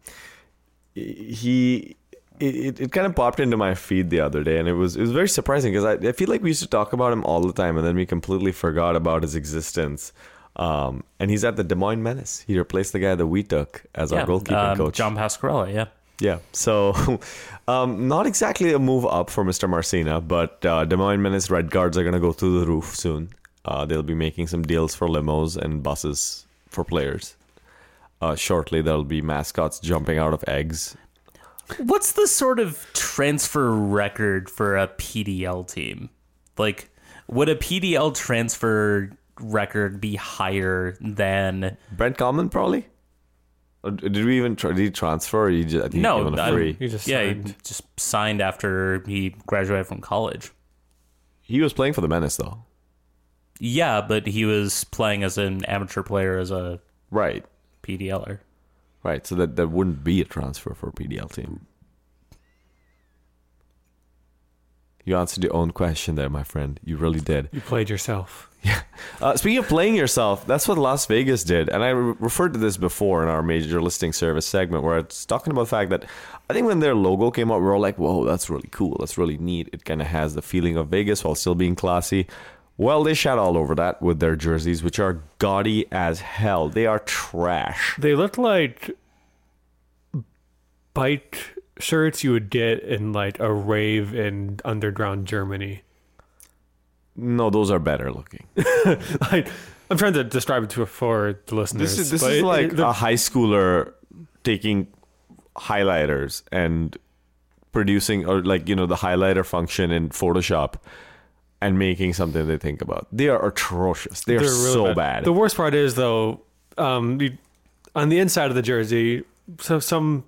he it, it, kind of popped into my feed the other day, and it was it was very surprising because I, I feel like we used to talk about him all the time, and then we completely forgot about his existence. Um, and he's at the Des Moines Menace. He replaced the guy that we took as our goalkeeping um, coach. John Pasquarella. Yeah. Yeah. So, um, not exactly a move up for Mr. Marcina, but uh, Des Moines Menace Red Guards are going to go through the roof soon. Uh, they'll be making some deals for limos and buses for players. Uh, shortly, there'll be mascots jumping out of eggs. What's the sort of transfer record for a PDL team? Like, would a PDL transfer record be higher than? Brent Kallman, probably? Oh, or did we even try, did he transfer? Or he just, I think he No, came on a I'm- free. He just yeah, he just signed after he graduated from college. He was playing for the Menace, though. Yeah, but he was playing as an amateur player as a Right. PDLer. Right. So that, that wouldn't be a transfer for a PDL team. You answered your own question there, my friend. You really did. You played yourself. Uh, speaking of playing yourself, that's what Las Vegas did. And I re- referred to this before in our major listing service segment where it's talking about the fact that I think when their logo came out, we were all like, whoa, that's really cool. That's really neat. It kind of has the feeling of Vegas while still being classy. Well, they shat all over that with their jerseys, which are gaudy as hell. They are trash. They look like bike shirts you would get in like a rave in underground Germany. No, those are better looking. like I'm trying to describe it to a for the listeners. This is this but is it- like it- a high schooler taking highlighters and producing or like you know the highlighter function in Photoshop and making something they think about. They are atrocious. They are really so bad. The worst part is though, um, you, on the inside of the jersey, so some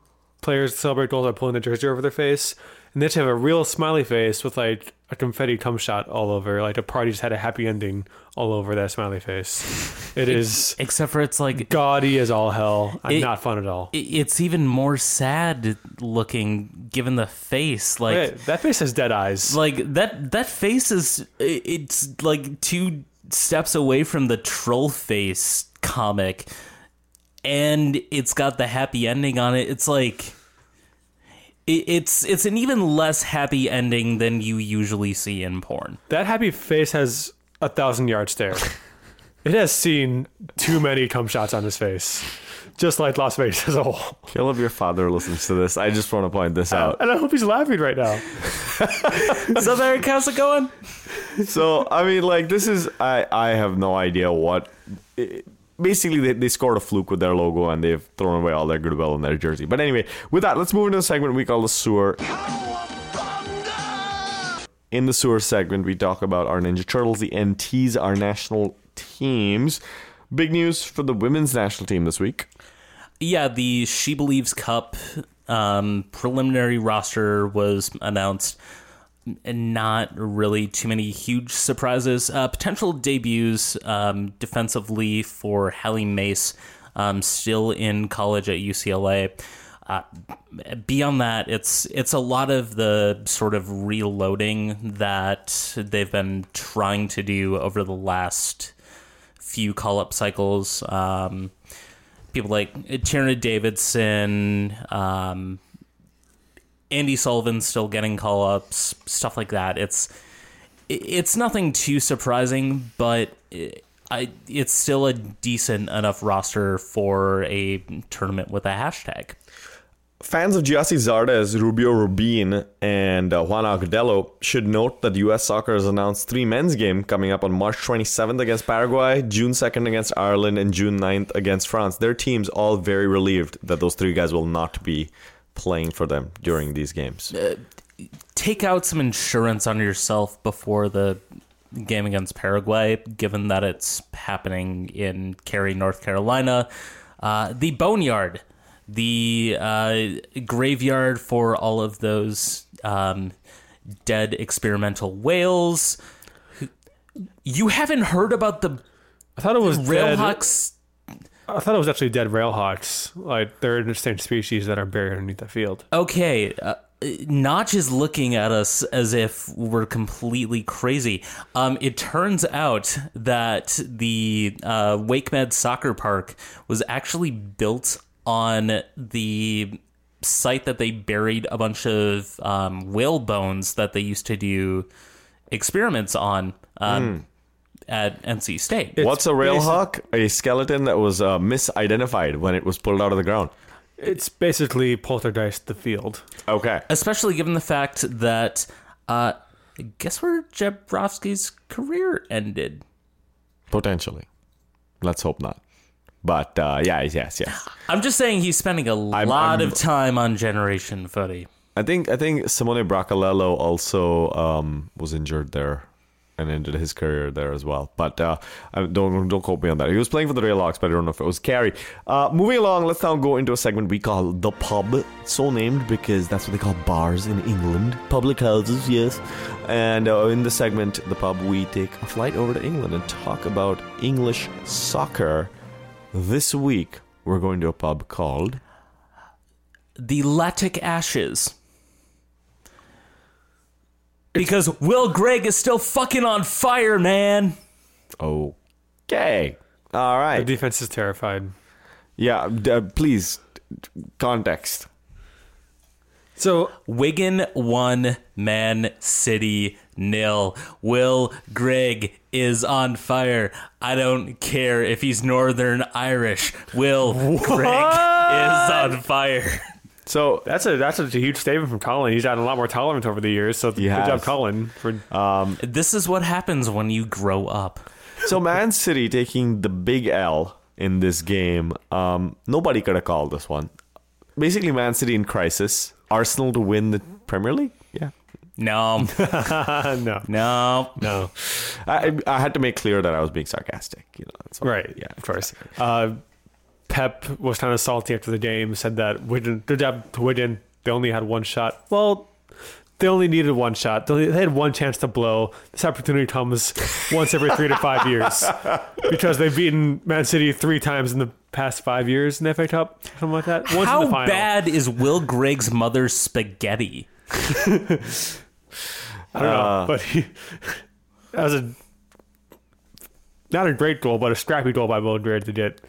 players celebrate goals by pulling the jersey over their face, and they have to have a real smiley face with like a confetti cum shot all over, like a party just had a happy ending all over that smiley face. It is Except for it's like gaudy as all hell. It- not fun at all. it's even more sad looking given the face. Like Wait, that face has dead eyes. like that that face is it's like two steps away from the troll face comic and it's got the happy ending on it it's like it's it's an even less happy ending than you usually see in porn That happy face has a thousand yard stare. it has seen too many cum shots on his face, just like Las Vegas as a whole. Caleb, your father listens to this. I just want to point this out. And I hope he's laughing right now. so there how's it going so I mean, like this is I I have no idea what. It, basically, they, they scored a fluke with their logo and they've thrown away all their goodwill in their jersey. But anyway, with that, let's move into the segment we call the sewer. In the sewer segment, we talk about our Ninja Turtles, the NTs, our national teams. Big news for the women's national team this week. yeah the SheBelieves Cup um, preliminary roster was announced not really too many huge surprises. Uh, potential debuts um, defensively for Hailie Mace, um, still in college at UCLA. Uh, beyond that, it's it's a lot of the sort of reloading that they've been trying to do over the last few call up cycles. Um, people like Tierna Davidson, um, Andi Sullivan still getting call ups, stuff like that. It's it's nothing too surprising, but it, I it's still a decent enough roster for a tournament with a hashtag. Fans of Gyasi Zardes, Rubio Rubin, and uh, Juan Agudelo should note that U.S. Soccer has announced three men's game coming up on March 27th against Paraguay, June 2nd against Ireland, and June 9th against France. Their teams all very relieved that those three guys will not be playing for them during these games. Take out some insurance on yourself before the game against Paraguay, given that it's happening in Cary, North Carolina. Uh, the Boneyard, the uh, graveyard for all of those um, dead experimental whales. You haven't heard about the I thought it was dead. Railhawks I thought it was actually dead railhawks. Like they're a distinct species that are buried underneath the field. Okay, uh, Notch is looking at us as if we're completely crazy. Um, it turns out that the uh, WakeMed Soccer Park was actually built on the site that they buried a bunch of um, whale bones that they used to do experiments on. Um, at NC State. It's What's a railhawk? A skeleton that was uh, misidentified when it was pulled out of the ground. It's basically poltergeist the field. Okay. Especially given the fact that, uh, guess where Jabrowski's career ended? Potentially. Let's hope not. But uh, yeah, yes, yes. I'm just saying he's spending a lot I'm- of time on Generation Footy. I think I think Simone Bracalello also um, was injured there and ended his career there as well. But uh, don't don't quote me on that. He was playing for the Railhawks, but I don't know if it was Cary. Uh, moving along, let's now go into a segment we call the pub. So named because that's what they call bars in England, public houses, yes. And uh, in this segment, the pub, we take a flight over to England and talk about English soccer. This week, we're going to a pub called The Lactic Ashes. Because Will Grigg is still fucking on fire, man. Okay. All The right. defense is terrified. Yeah, d- uh, please, context. So Wigan one, Man City nil. Will Grigg is on fire. I don't care if he's Northern Irish. Will Grigg is on fire. So, that's a that's a huge statement from Colin. He's gotten a lot more tolerant over the years. So good has. job, Colin. For This is what happens when you grow up. so Man City taking the big L in this game. Um, nobody could have called this one. Basically, Man City in crisis. Arsenal to win the Premier League. Yeah, No, no, no. no. I, I had to make clear that I was being sarcastic. You know, that's all. Right. Yeah, of course. Uh, Pep was kind of salty after the game. Said that Wigan, good job to Wigan. They only had one shot. Well, they only needed one shot. They they had one chance to blow. This opportunity comes once every three to five years because they've beaten Man City three times in the past five years in the FA Cup, something like that. Once in How the final. bad is Will Grigg's mother's spaghetti? I don't know, uh. but he, that was a not a great goal, but a scrappy goal by Will Grigg to get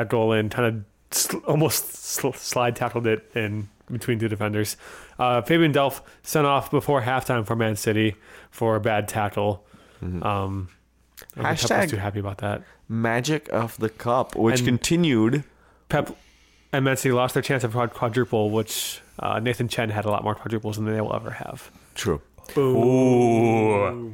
that goal in. Kind of sl- almost sl- slide tackled it in between two defenders. Uh, Fabian Delph sent off before halftime for Man City for a bad tackle. Um, I don't Pep Hashtag- was too happy about that. Magic of the cup, which And- continued. Pep and Man City lost their chance of quadruple, which uh, Nathan Chen had a lot more quadruples than they will ever have. True. Ooh.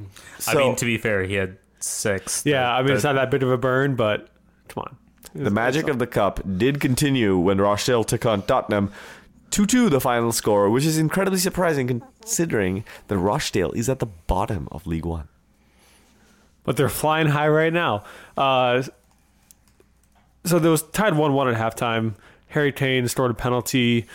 I mean, to be fair, he had six. Yeah, I mean it's The- not that big of a burn, but come on. The magic of the cup did continue when Rochdale took on Tottenham. 2 2 the final score, which is incredibly surprising considering that Rochdale is at the bottom of League One. but they're flying high right now. Uh, so there was tied one one at halftime. Harry Kane scored a penalty,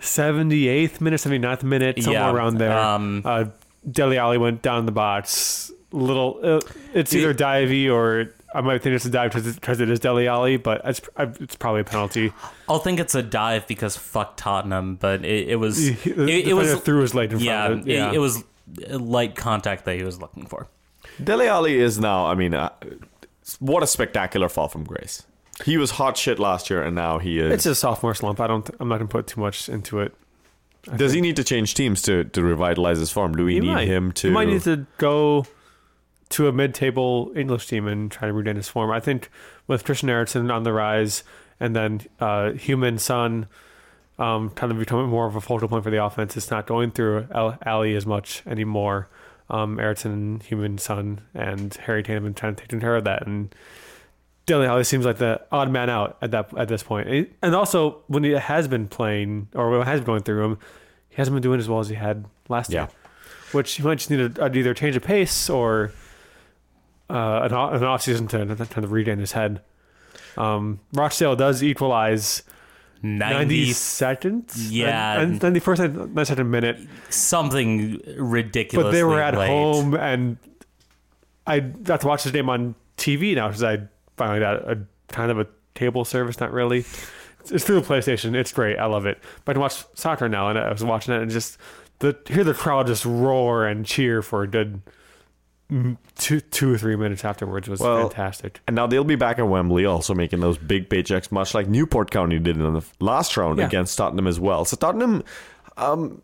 seventy eighth minute, 79th minute, somewhere Yeah, around there. um, uh, Dele Alli went down the box. Little, uh, it's either divey or I might think it's a dive because it is Dele Alli, but it's it's probably a penalty. I'll think it's a dive because fuck Tottenham, but it, it was The it, it was threw his leg in front yeah, of it. it- Yeah, it, was light contact that he was looking for. Dele Alli is now, I mean, uh, what a spectacular fall from grace. He was hot shit last year, and now he is. It's a sophomore slump. I don't. I'm not gonna put too much into it. Does he need to change teams to, to revitalize his form? Do we He need might. him to? He might need to go to a mid-table English team and try to regain his form. I think with Christian Eriksen on the rise, and then uh, Heung-min Son um, kind of becoming more of a focal point for the offense. It's not going through Al- Ali as much anymore. Um, Eriksen, Heung-min Son, and Harry Kane have been trying to take care of that, and Dele Alli seems like the odd man out at that at this point. And also, when he has been playing or when has been going through him, he hasn't been doing as well as he had last Yeah. year. Which he might just need to either change of pace or uh, an, off- an off season to to kind of regain his head. Um, Rochdale does equalize 90 90 seconds. Yeah. And, and 91st, 92nd minute. something ridiculous. But they were at home, and I got to watch this game on TV now because I finally got a kind of a cable service. Not really. It's, it's through the PlayStation. It's great. I love it. But I can watch soccer now, and I was watching it, and just the hear the crowd just roar and cheer for a good two two or three minutes afterwards was Well, fantastic. And now they'll be back at Wembley, also making those big paychecks, much like Newport County did in the last round Yeah. against Tottenham as well. So Tottenham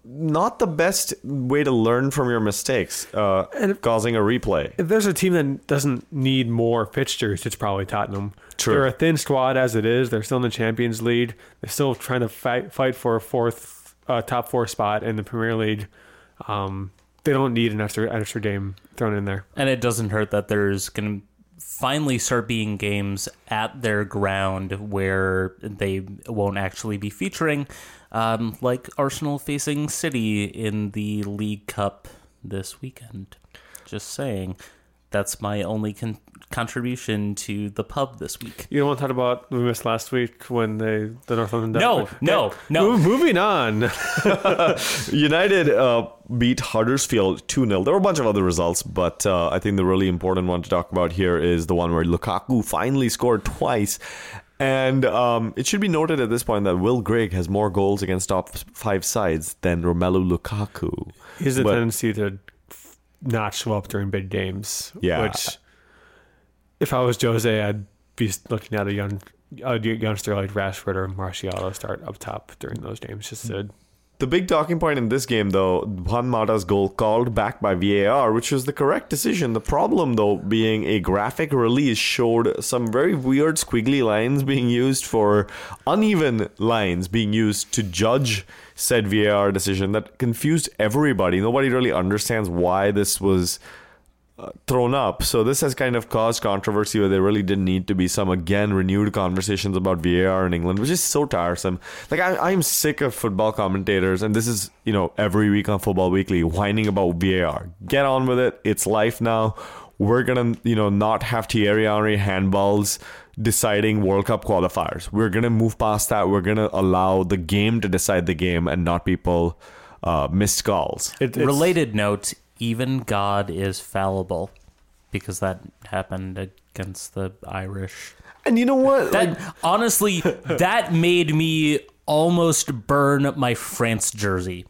not the best way to learn from your mistakes, uh, And if- causing a replay. If there's a team that doesn't need more fixtures, it's probably Tottenham. True. They're a thin squad as it is. They're still in the Champions League. They're still trying to fight fight for a fourth, uh, top four spot in the Premier League. Um, they don't need an extra extra game thrown in there. And it doesn't hurt that there's going to finally start being games at their ground where they won't actually be featuring, um, like Arsenal facing City in the League Cup this weekend. Just saying. That's my only con- contribution to the pub this week. You don't want to talk about we missed last week when they the Northumberland. No, no, no. Mo- Moving on. United uh, beat Huddersfield 2 0. There were a bunch of other results, but uh, I think the really important one to talk about here is the one where Lukaku finally scored twice. And um, it should be noted at this point that Will Grigg has more goals against top five sides than Romelu Lukaku. He has a But- tendency to f- not show up during big games. Yeah. Which, if I was Jose, I'd be looking at a young a youngster like Rashford or Martial to start up top during those games. Just to The big talking point in this game, though, Juan Mata's goal called back by VAR, which was the correct decision. The problem, though, being a graphic release showed some very weird squiggly lines being used for uneven lines being used to judge said VAR decision that confused everybody. Nobody really understands why this was uh, thrown up. So this has kind of caused controversy where there really didn't need to be some again renewed conversations about VAR in England, which is so tiresome. Like I, I'm sick of football commentators, and this is you know every week on Football Weekly whining about VAR. Get on with it. It's life now. We're gonna you know not have Thierry Henry handballs deciding World Cup qualifiers. We're gonna move past that. We're gonna allow the game to decide the game and not people uh, miss calls. it, Related note even God is fallible because that happened against the Irish. And you know what? That honestly, that made me almost burn my France jersey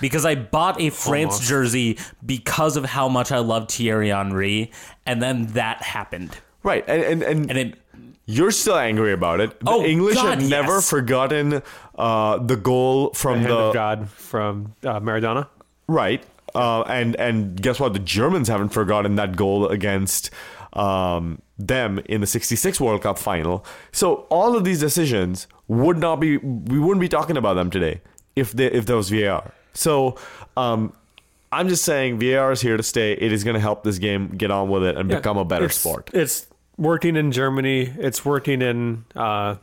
because I bought a France Almost. jersey because of how much I love Thierry Henry, and then that happened, right, and and, and, and it You're still angry about it. The Oh, English God, have never yes. forgotten uh, the goal from hand the of God from uh, Maradona. right, uh, and and guess what? The Germans haven't forgotten that goal against um, them in the '66 World Cup final. So all of these decisions would not be. We wouldn't be talking about them today if they, if there was VAR. So. Um, I'm just saying VAR is here to stay. It is going to help this game get on with it and become a better It's- sport. It's working in Germany. It's working in uh,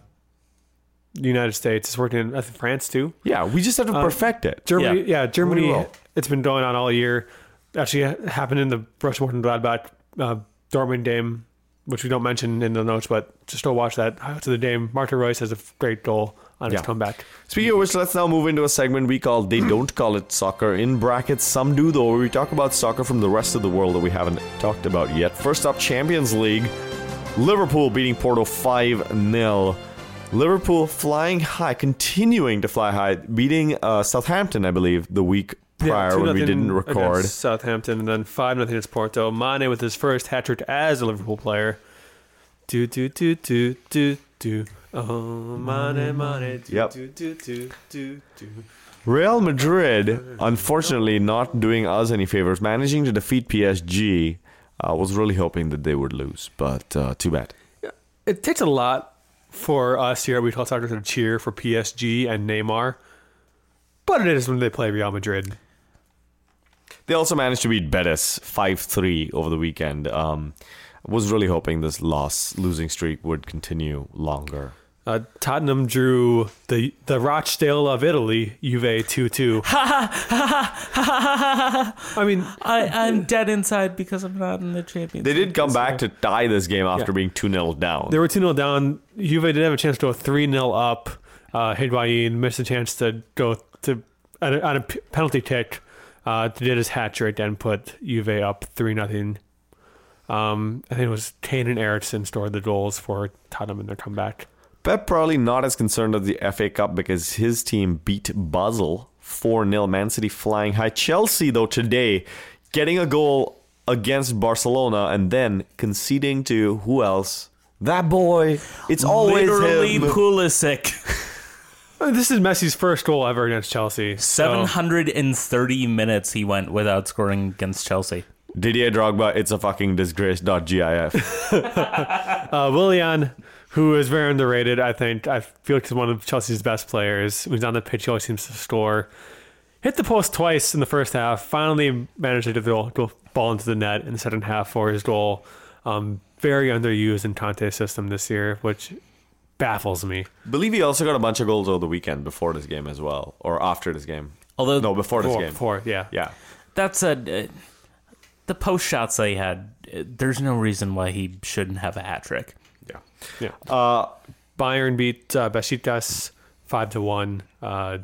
the United States. It's working in France too. Yeah, we just have to perfect it. Germany, Yeah. yeah, Germany. It's been going on all year. Actually, it happened in the Borussia Mönchengladbach uh, Dortmund game, which we don't mention in the notes, but just go watch that. To the game, Marco Reus has a great goal on his comeback. Speaking of which, let's now move into a segment we call They Don't Call It Soccer. In brackets, some do though, where we talk about soccer from the rest of the world that we haven't talked about yet. First up, Champions League. Liverpool beating Porto 5 0. Liverpool flying high, continuing to fly high, beating uh, Southampton, I believe, the week prior Yeah, when we didn't record. Southampton, and then five nothing against Porto. Mane with his first hat trick as a Liverpool player. Do do do do do do. Oh, Mane, Mane. Do, Yep. do do do do do. Real Madrid, unfortunately, not doing us any favors, managing to defeat PSG. I was really hoping that they would lose, but uh, too bad. It takes a lot for us here at We Talk Soccer to cheer for PSG and Neymar, but it is when they play Real Madrid. They also managed to beat Betis 5 3 over the weekend. Um, was really hoping this loss, losing streak would continue longer. Uh, Tottenham drew the the Rochdale of Italy, Juve two two. I mean, I, I'm dead inside because I'm not in the Champions. They League did come this back year. to tie this game after Yeah. being 2 0 down. They were 2 0 down. Juve did have a chance to go 3 0 up. Uh, Higuain missed a chance to go to on a, on a p- penalty kick. Uh, did his hat trick and put Juve up 3 0. Um, I think it was Kane and Eriksen scored the goals for Tottenham in their comeback. Pep probably not as concerned of the FA Cup because his team beat Basel 4 0. Man City flying high. Chelsea, though, today getting a goal against Barcelona and then conceding to who else? That boy. It's always literally him. Pulisic. Uh, This is Messi's first goal ever against Chelsea. so- 730 minutes he went without scoring against Chelsea. Didier Drogba, it's a fucking disgrace. .gif. Uh, Willian, who is very underrated, I think. I feel like he's one of Chelsea's best players. When he's on the pitch, he always seems to score. Hit the post twice in the first half. Finally managed to get the goal- go ball into the net in the second half for his goal. Um, very underused in Conte's system this year, which baffles me. Believe he also got a bunch of goals over the weekend before this game as well, or after this game. Although No, before this Four, game. four, yeah. Yeah. that said, uh, the post shots they had, uh, there's no reason why he shouldn't have a hat trick. Yeah. Yeah. Uh, Bayern beat uh, Besiktas five to one. Uh,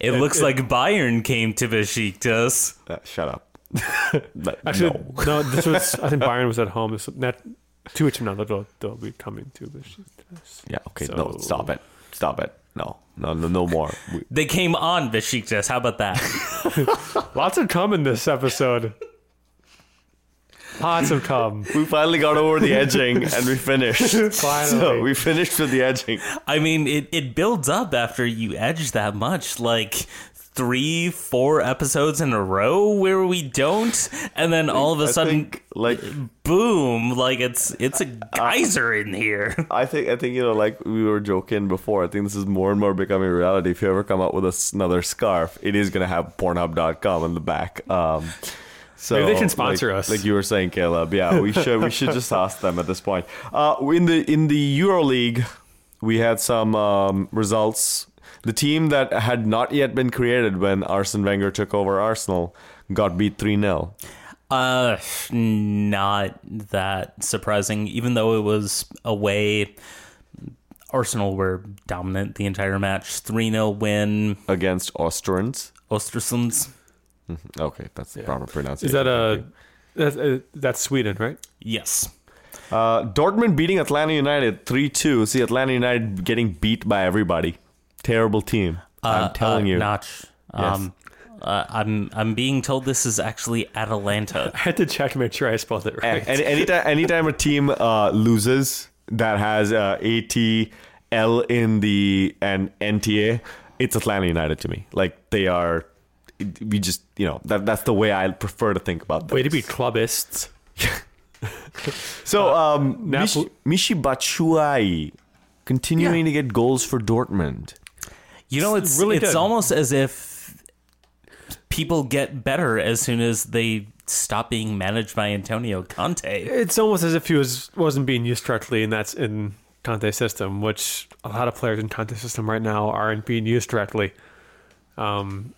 It looks like Bayern came to Besiktas. uh, shut up. Actually, no. no. this was I think Bayern was at home. This, that two which from now they'll, they'll be coming to Besiktas. Yeah. Okay. no. So- Stop it. Stop it. No. No. No. No more. We, They came on Besiktas. How about that? Lots of cum in this episode. Lots of cum. we finally got over the edging and we finished. So Finally. we finished with the edging. I mean, it, it builds up after you edge that much. Like three, four episodes in a row where we don't, and then all of a I sudden, think, like boom! Like it's it's a geyser in here. I think I think you know, like we were joking before. I think this is more and more becoming reality. If you ever come out with a s another scarf, it is gonna have Pornhub.com in the back. Um, so Maybe they can sponsor like- us. like you were saying, Caleb. Yeah, we should we should just ask them at this point. Uh, in the in the EuroLeague, we had some um, results. The team that had not yet been created when Arsene Wenger took over Arsenal got beat three 0 Uh, not that surprising. Even though it was away, Arsenal were dominant the entire match. Three 0 win. against Austrians. Ostersunds. Okay, that's the proper pronunciation. Is that a that's, uh, that's Sweden, right? Yes. Uh, Dortmund beating Atlanta United 3 2. See, Atlanta United getting beat by everybody. Terrible team. Uh, I'm telling uh, you. Notch. Yes. Um, uh, I'm I'm being told this is actually Atalanta. I had to check to make sure I spelled it right. any, anytime, anytime a team uh, loses that has uh, AT, L in the and NTA, it's Atlanta United to me. Like they are, we just you know that that's the way I prefer to think about them. Way to be clubbists. So um, Nap- Michy, Michy Batshuayi continuing to get goals for Dortmund. You know, it's really it's good. almost as if people get better as soon as they stop being managed by Antonio Conte. It's almost as if he was wasn't being used correctly, and that's in Conte's system, which a lot of players in Conte's system right now aren't being used correctly. Um,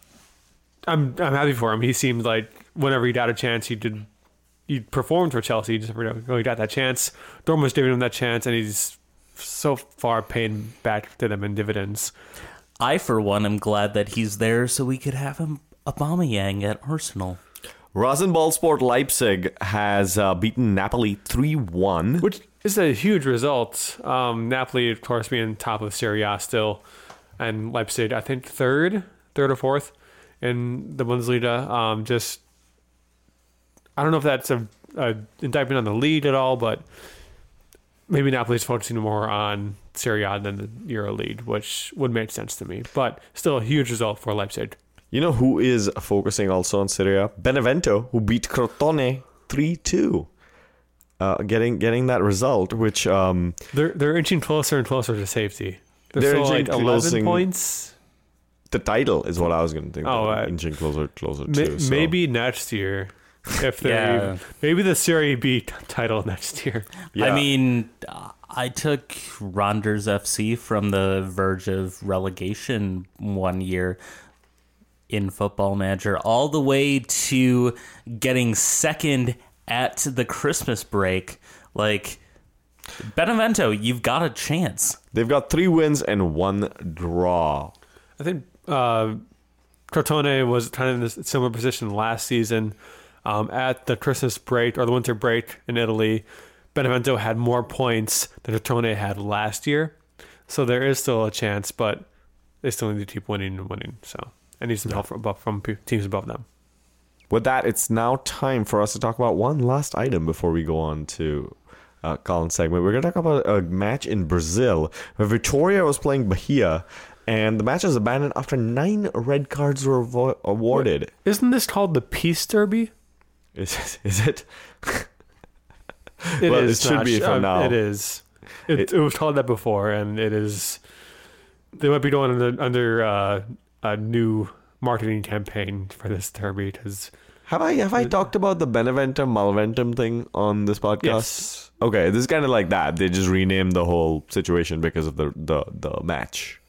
I'm I'm happy for him. He seemed like whenever he got a chance, he did. He performed for Chelsea. He just never he got that chance. Dortmund was giving him that chance, and he's so far paying back to them in dividends. I, for one, am glad that he's there so we could have him Aubameyang at Arsenal. Rasenballsport Leipzig has uh, beaten Napoli 3 1. which is a huge result. Um, Napoli, of course, being top of Serie A still, and Leipzig, I think third, third or fourth in the Bundesliga. Um, just, I don't know if that's a, a indictment on the league at all, but maybe Napoli's focusing more on Serie A than the Euro League, which would make sense to me. But still, a huge result for Leipzig. You know who is focusing also on Serie A? Benevento, who beat Crotone 3 2. Uh, getting getting that result, which um, They're they're inching closer and closer to safety. They're, They're still like eleven points. the title is what I was going to think. Oh, uh, inching closer, closer to. so- Maybe next year, if they Yeah. maybe the Serie B t- title next year. Yeah. I mean, I took Ronders FC from the verge of relegation one year in Football Manager, all the way to getting second at the Christmas break. Like, Benevento, you've got a chance. they've got three wins and one draw. I think uh, Crotone was kind of in a similar position last season. Um, at the Christmas break or the winter break in Italy, Benevento had more points than Crotone had last year. So there is still a chance, but they still need to keep winning and winning. So I need some help from, above, from teams above them. With that, it's now time for us to talk about one last item before we go on to uh, Colin's segment. We're going to talk about a match in Brazil where Vitória was playing Bahia, and the match was abandoned after nine red cards were avo- awarded. Isn't this called the Peace Derby? Is, is it? It Well, is it should not. be from Uh, now. It is. It, It- it, was called that before, and it is. They might be going under, under uh, a new marketing campaign for this derby because Have I have I talked about the Beneventum Malventum thing on this podcast? Yes. Okay, this is kind of like that. They just renamed the whole situation because of the the the match,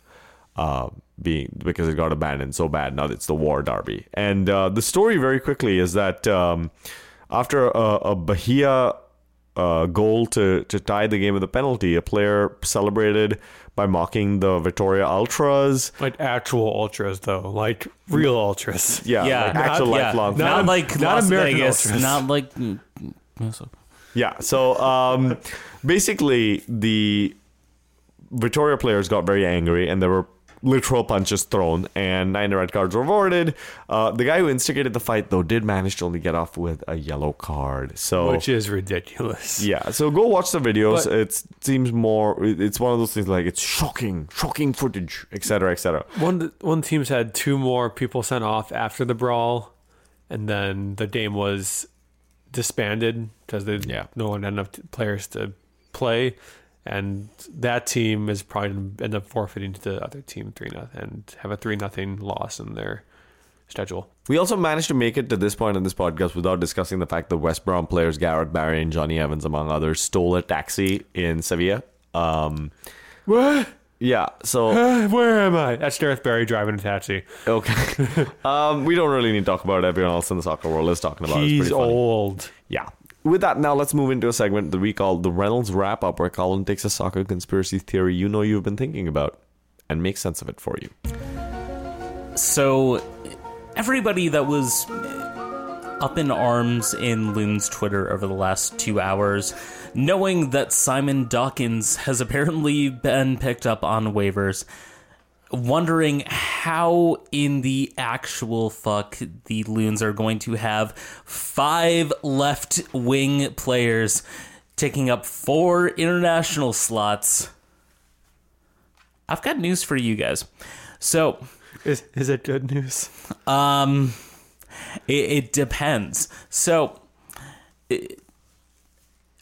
uh, being because it got abandoned so bad. Now it's the War Derby, and uh, the story very quickly is that um, after a, a Bahia uh, goal to to tie the game with a penalty, a player celebrated by mocking the Victoria Ultras. like actual ultras though, like real ultras. Yeah, yeah, like actual not, yeah, lifelong. not, Not- like not Las American Vegas, Ultras. not like. mm, mm, so- Yeah. So um, basically, the Victoria players got very angry, and there were literal punches thrown, and nine red cards were awarded. Uh, the guy who instigated the fight, though, did manage to only get off with a yellow card. So. Which is ridiculous. yeah, so go watch the videos. But- it seems more. It's one of those things like it's shocking, shocking footage, etc., etc. One one team's had two more people sent off after the brawl, and then the game was disbanded because they Yeah. no one had enough players to play, and that team is probably going to end up forfeiting to the other team three nothing and have a three nothing loss in their schedule. We also managed to make it to this point in this podcast without discussing the fact that West Brom players Gareth Barry and Jonny Evans, among others, stole a taxi in Sevilla. Um, What? yeah, so Where am I? That's Gareth Barry driving a taxi. okay. um, we don't really need to talk about. Everyone else in the soccer world is talking about it. It's He's pretty old. Yeah. With that, now let's move into a segment that we call the Reynolds Wrap Up, where Colin takes a soccer conspiracy theory you know you've been thinking about and makes sense of it for you. So, everybody that was up in arms in Loon's Twitter over the last two hours, knowing that Simon Dawkins has apparently been picked up on waivers, wondering how in the actual fuck the Loons are going to have five left wing players taking up four international slots. I've got news for you guys. So, Is is it good news? um, it, it depends. So, it-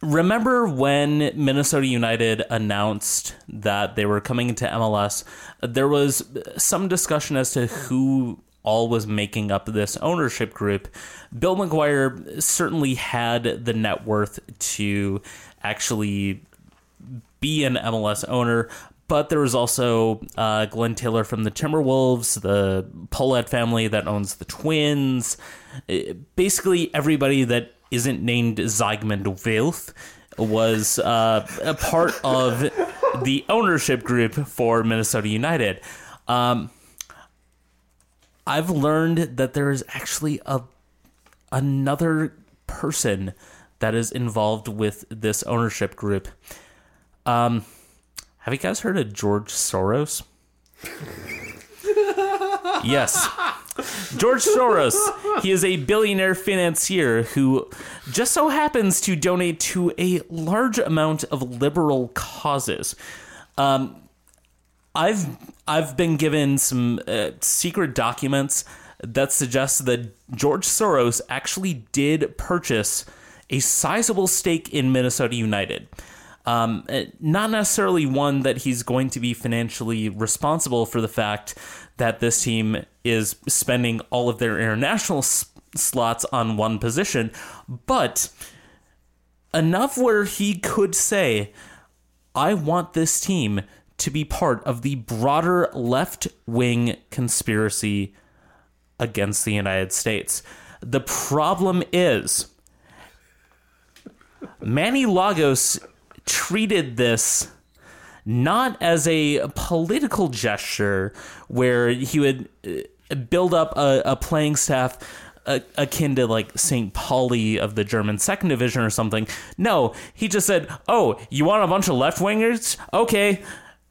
remember when Minnesota United announced that they were coming into MLS? There was some discussion as to who all was making up this ownership group. Bill McGuire certainly had the net worth to actually be an MLS owner, but there was also uh, Glen Taylor from the Timberwolves, the Pohlad family that owns the Twins. Uh, Basically, everybody that isn't named Zygmunt Wilf was uh, a part of the ownership group for Minnesota United. Um, I've learned that there is actually a another person that is involved with this ownership group. Um, have you guys heard of George Soros? Yes. George Soros. He is a billionaire financier who just so happens to donate to a large amount of liberal causes. Um, I've I've been given some uh, secret documents that suggest that George Soros actually did purchase a sizable stake in Minnesota United. Um, uh, not necessarily one that he's going to be financially responsible for the fact that this team is spending all of their international s- slots on one position, but enough where he could say, I want this team to be part of the broader left wing conspiracy against the United States. The problem is, Manny Lagos treated this not as a political gesture where he would uh, build up a, a playing staff uh, akin to like St. Pauli of the German second division or something. No, he just said, Oh, you want a bunch of left wingers? Okay.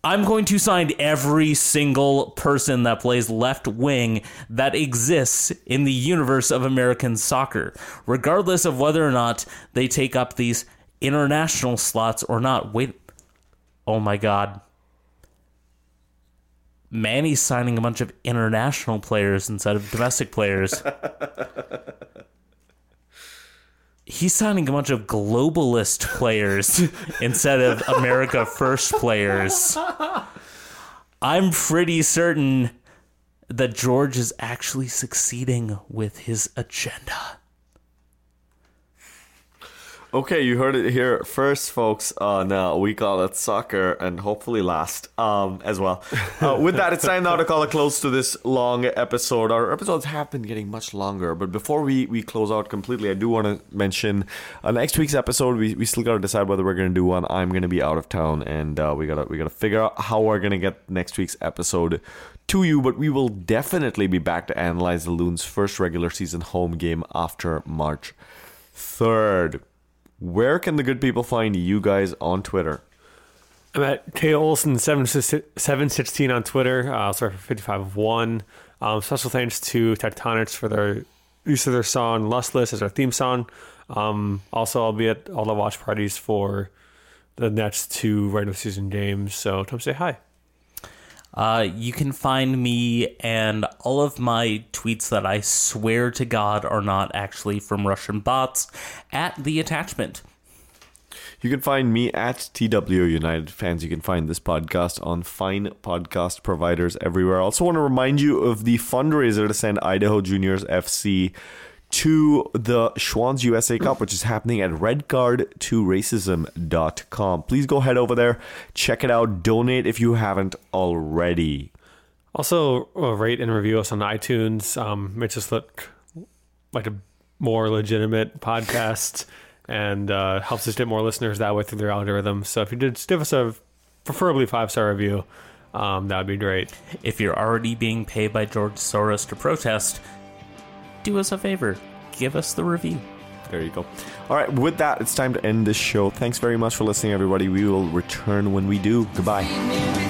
I'm going to sign every single person that plays left wing that exists in the universe of American soccer, regardless of whether or not they take up these international slots or not. Wait, oh my god. Manny's signing a bunch of international players instead of domestic players. He's signing a bunch of globalist players instead of America First players. I'm pretty certain that George is actually succeeding with his agenda. Okay, you heard it here first, folks. Uh, now we call it soccer, and hopefully last um, as well. Uh, with that, it's time now to call a close to this long episode. Our episodes have been getting much longer, but before we, we close out completely, I do want to mention uh, next week's episode. We, we still got to decide whether we're going to do one. I'm going to be out of town, and uh, we gotta we gotta figure out how we're going to get next week's episode to you. But we will definitely be back to analyze the Loons' first regular season home game after March third. Where can the good people find you guys on Twitter? I'm at K Olson seven sixteen on Twitter. Uh, sorry for fifty five one. Um, special thanks to Tectonics for their use of their song "Lustless" as our theme song. Um, also, I'll be at all the watch parties for the next two regular season games. So come say hi. Uh, you can find me and all of my tweets that I swear to God are not actually from Russian bots at the attachment. You can find me at TW United Fans. You can find this podcast on fine podcast providers everywhere. I also want to remind you of the fundraiser to send Idaho Juniors FC to the Schwan's USA Cup, which is happening at redcard2racism.com. Please go head over there, check it out, donate if you haven't already. Also, uh, rate and review us on iTunes. Um, makes us look like a more legitimate podcast and uh, helps us get more listeners that way through their algorithm. So if you did give us a preferably five star review, um, that would be great. If you're already being paid by George Soros to protest, do us a favor give us the review. There you go. All right, with that, it's time to end this show. Thanks very much for listening, everybody. We will return when we do. Goodbye.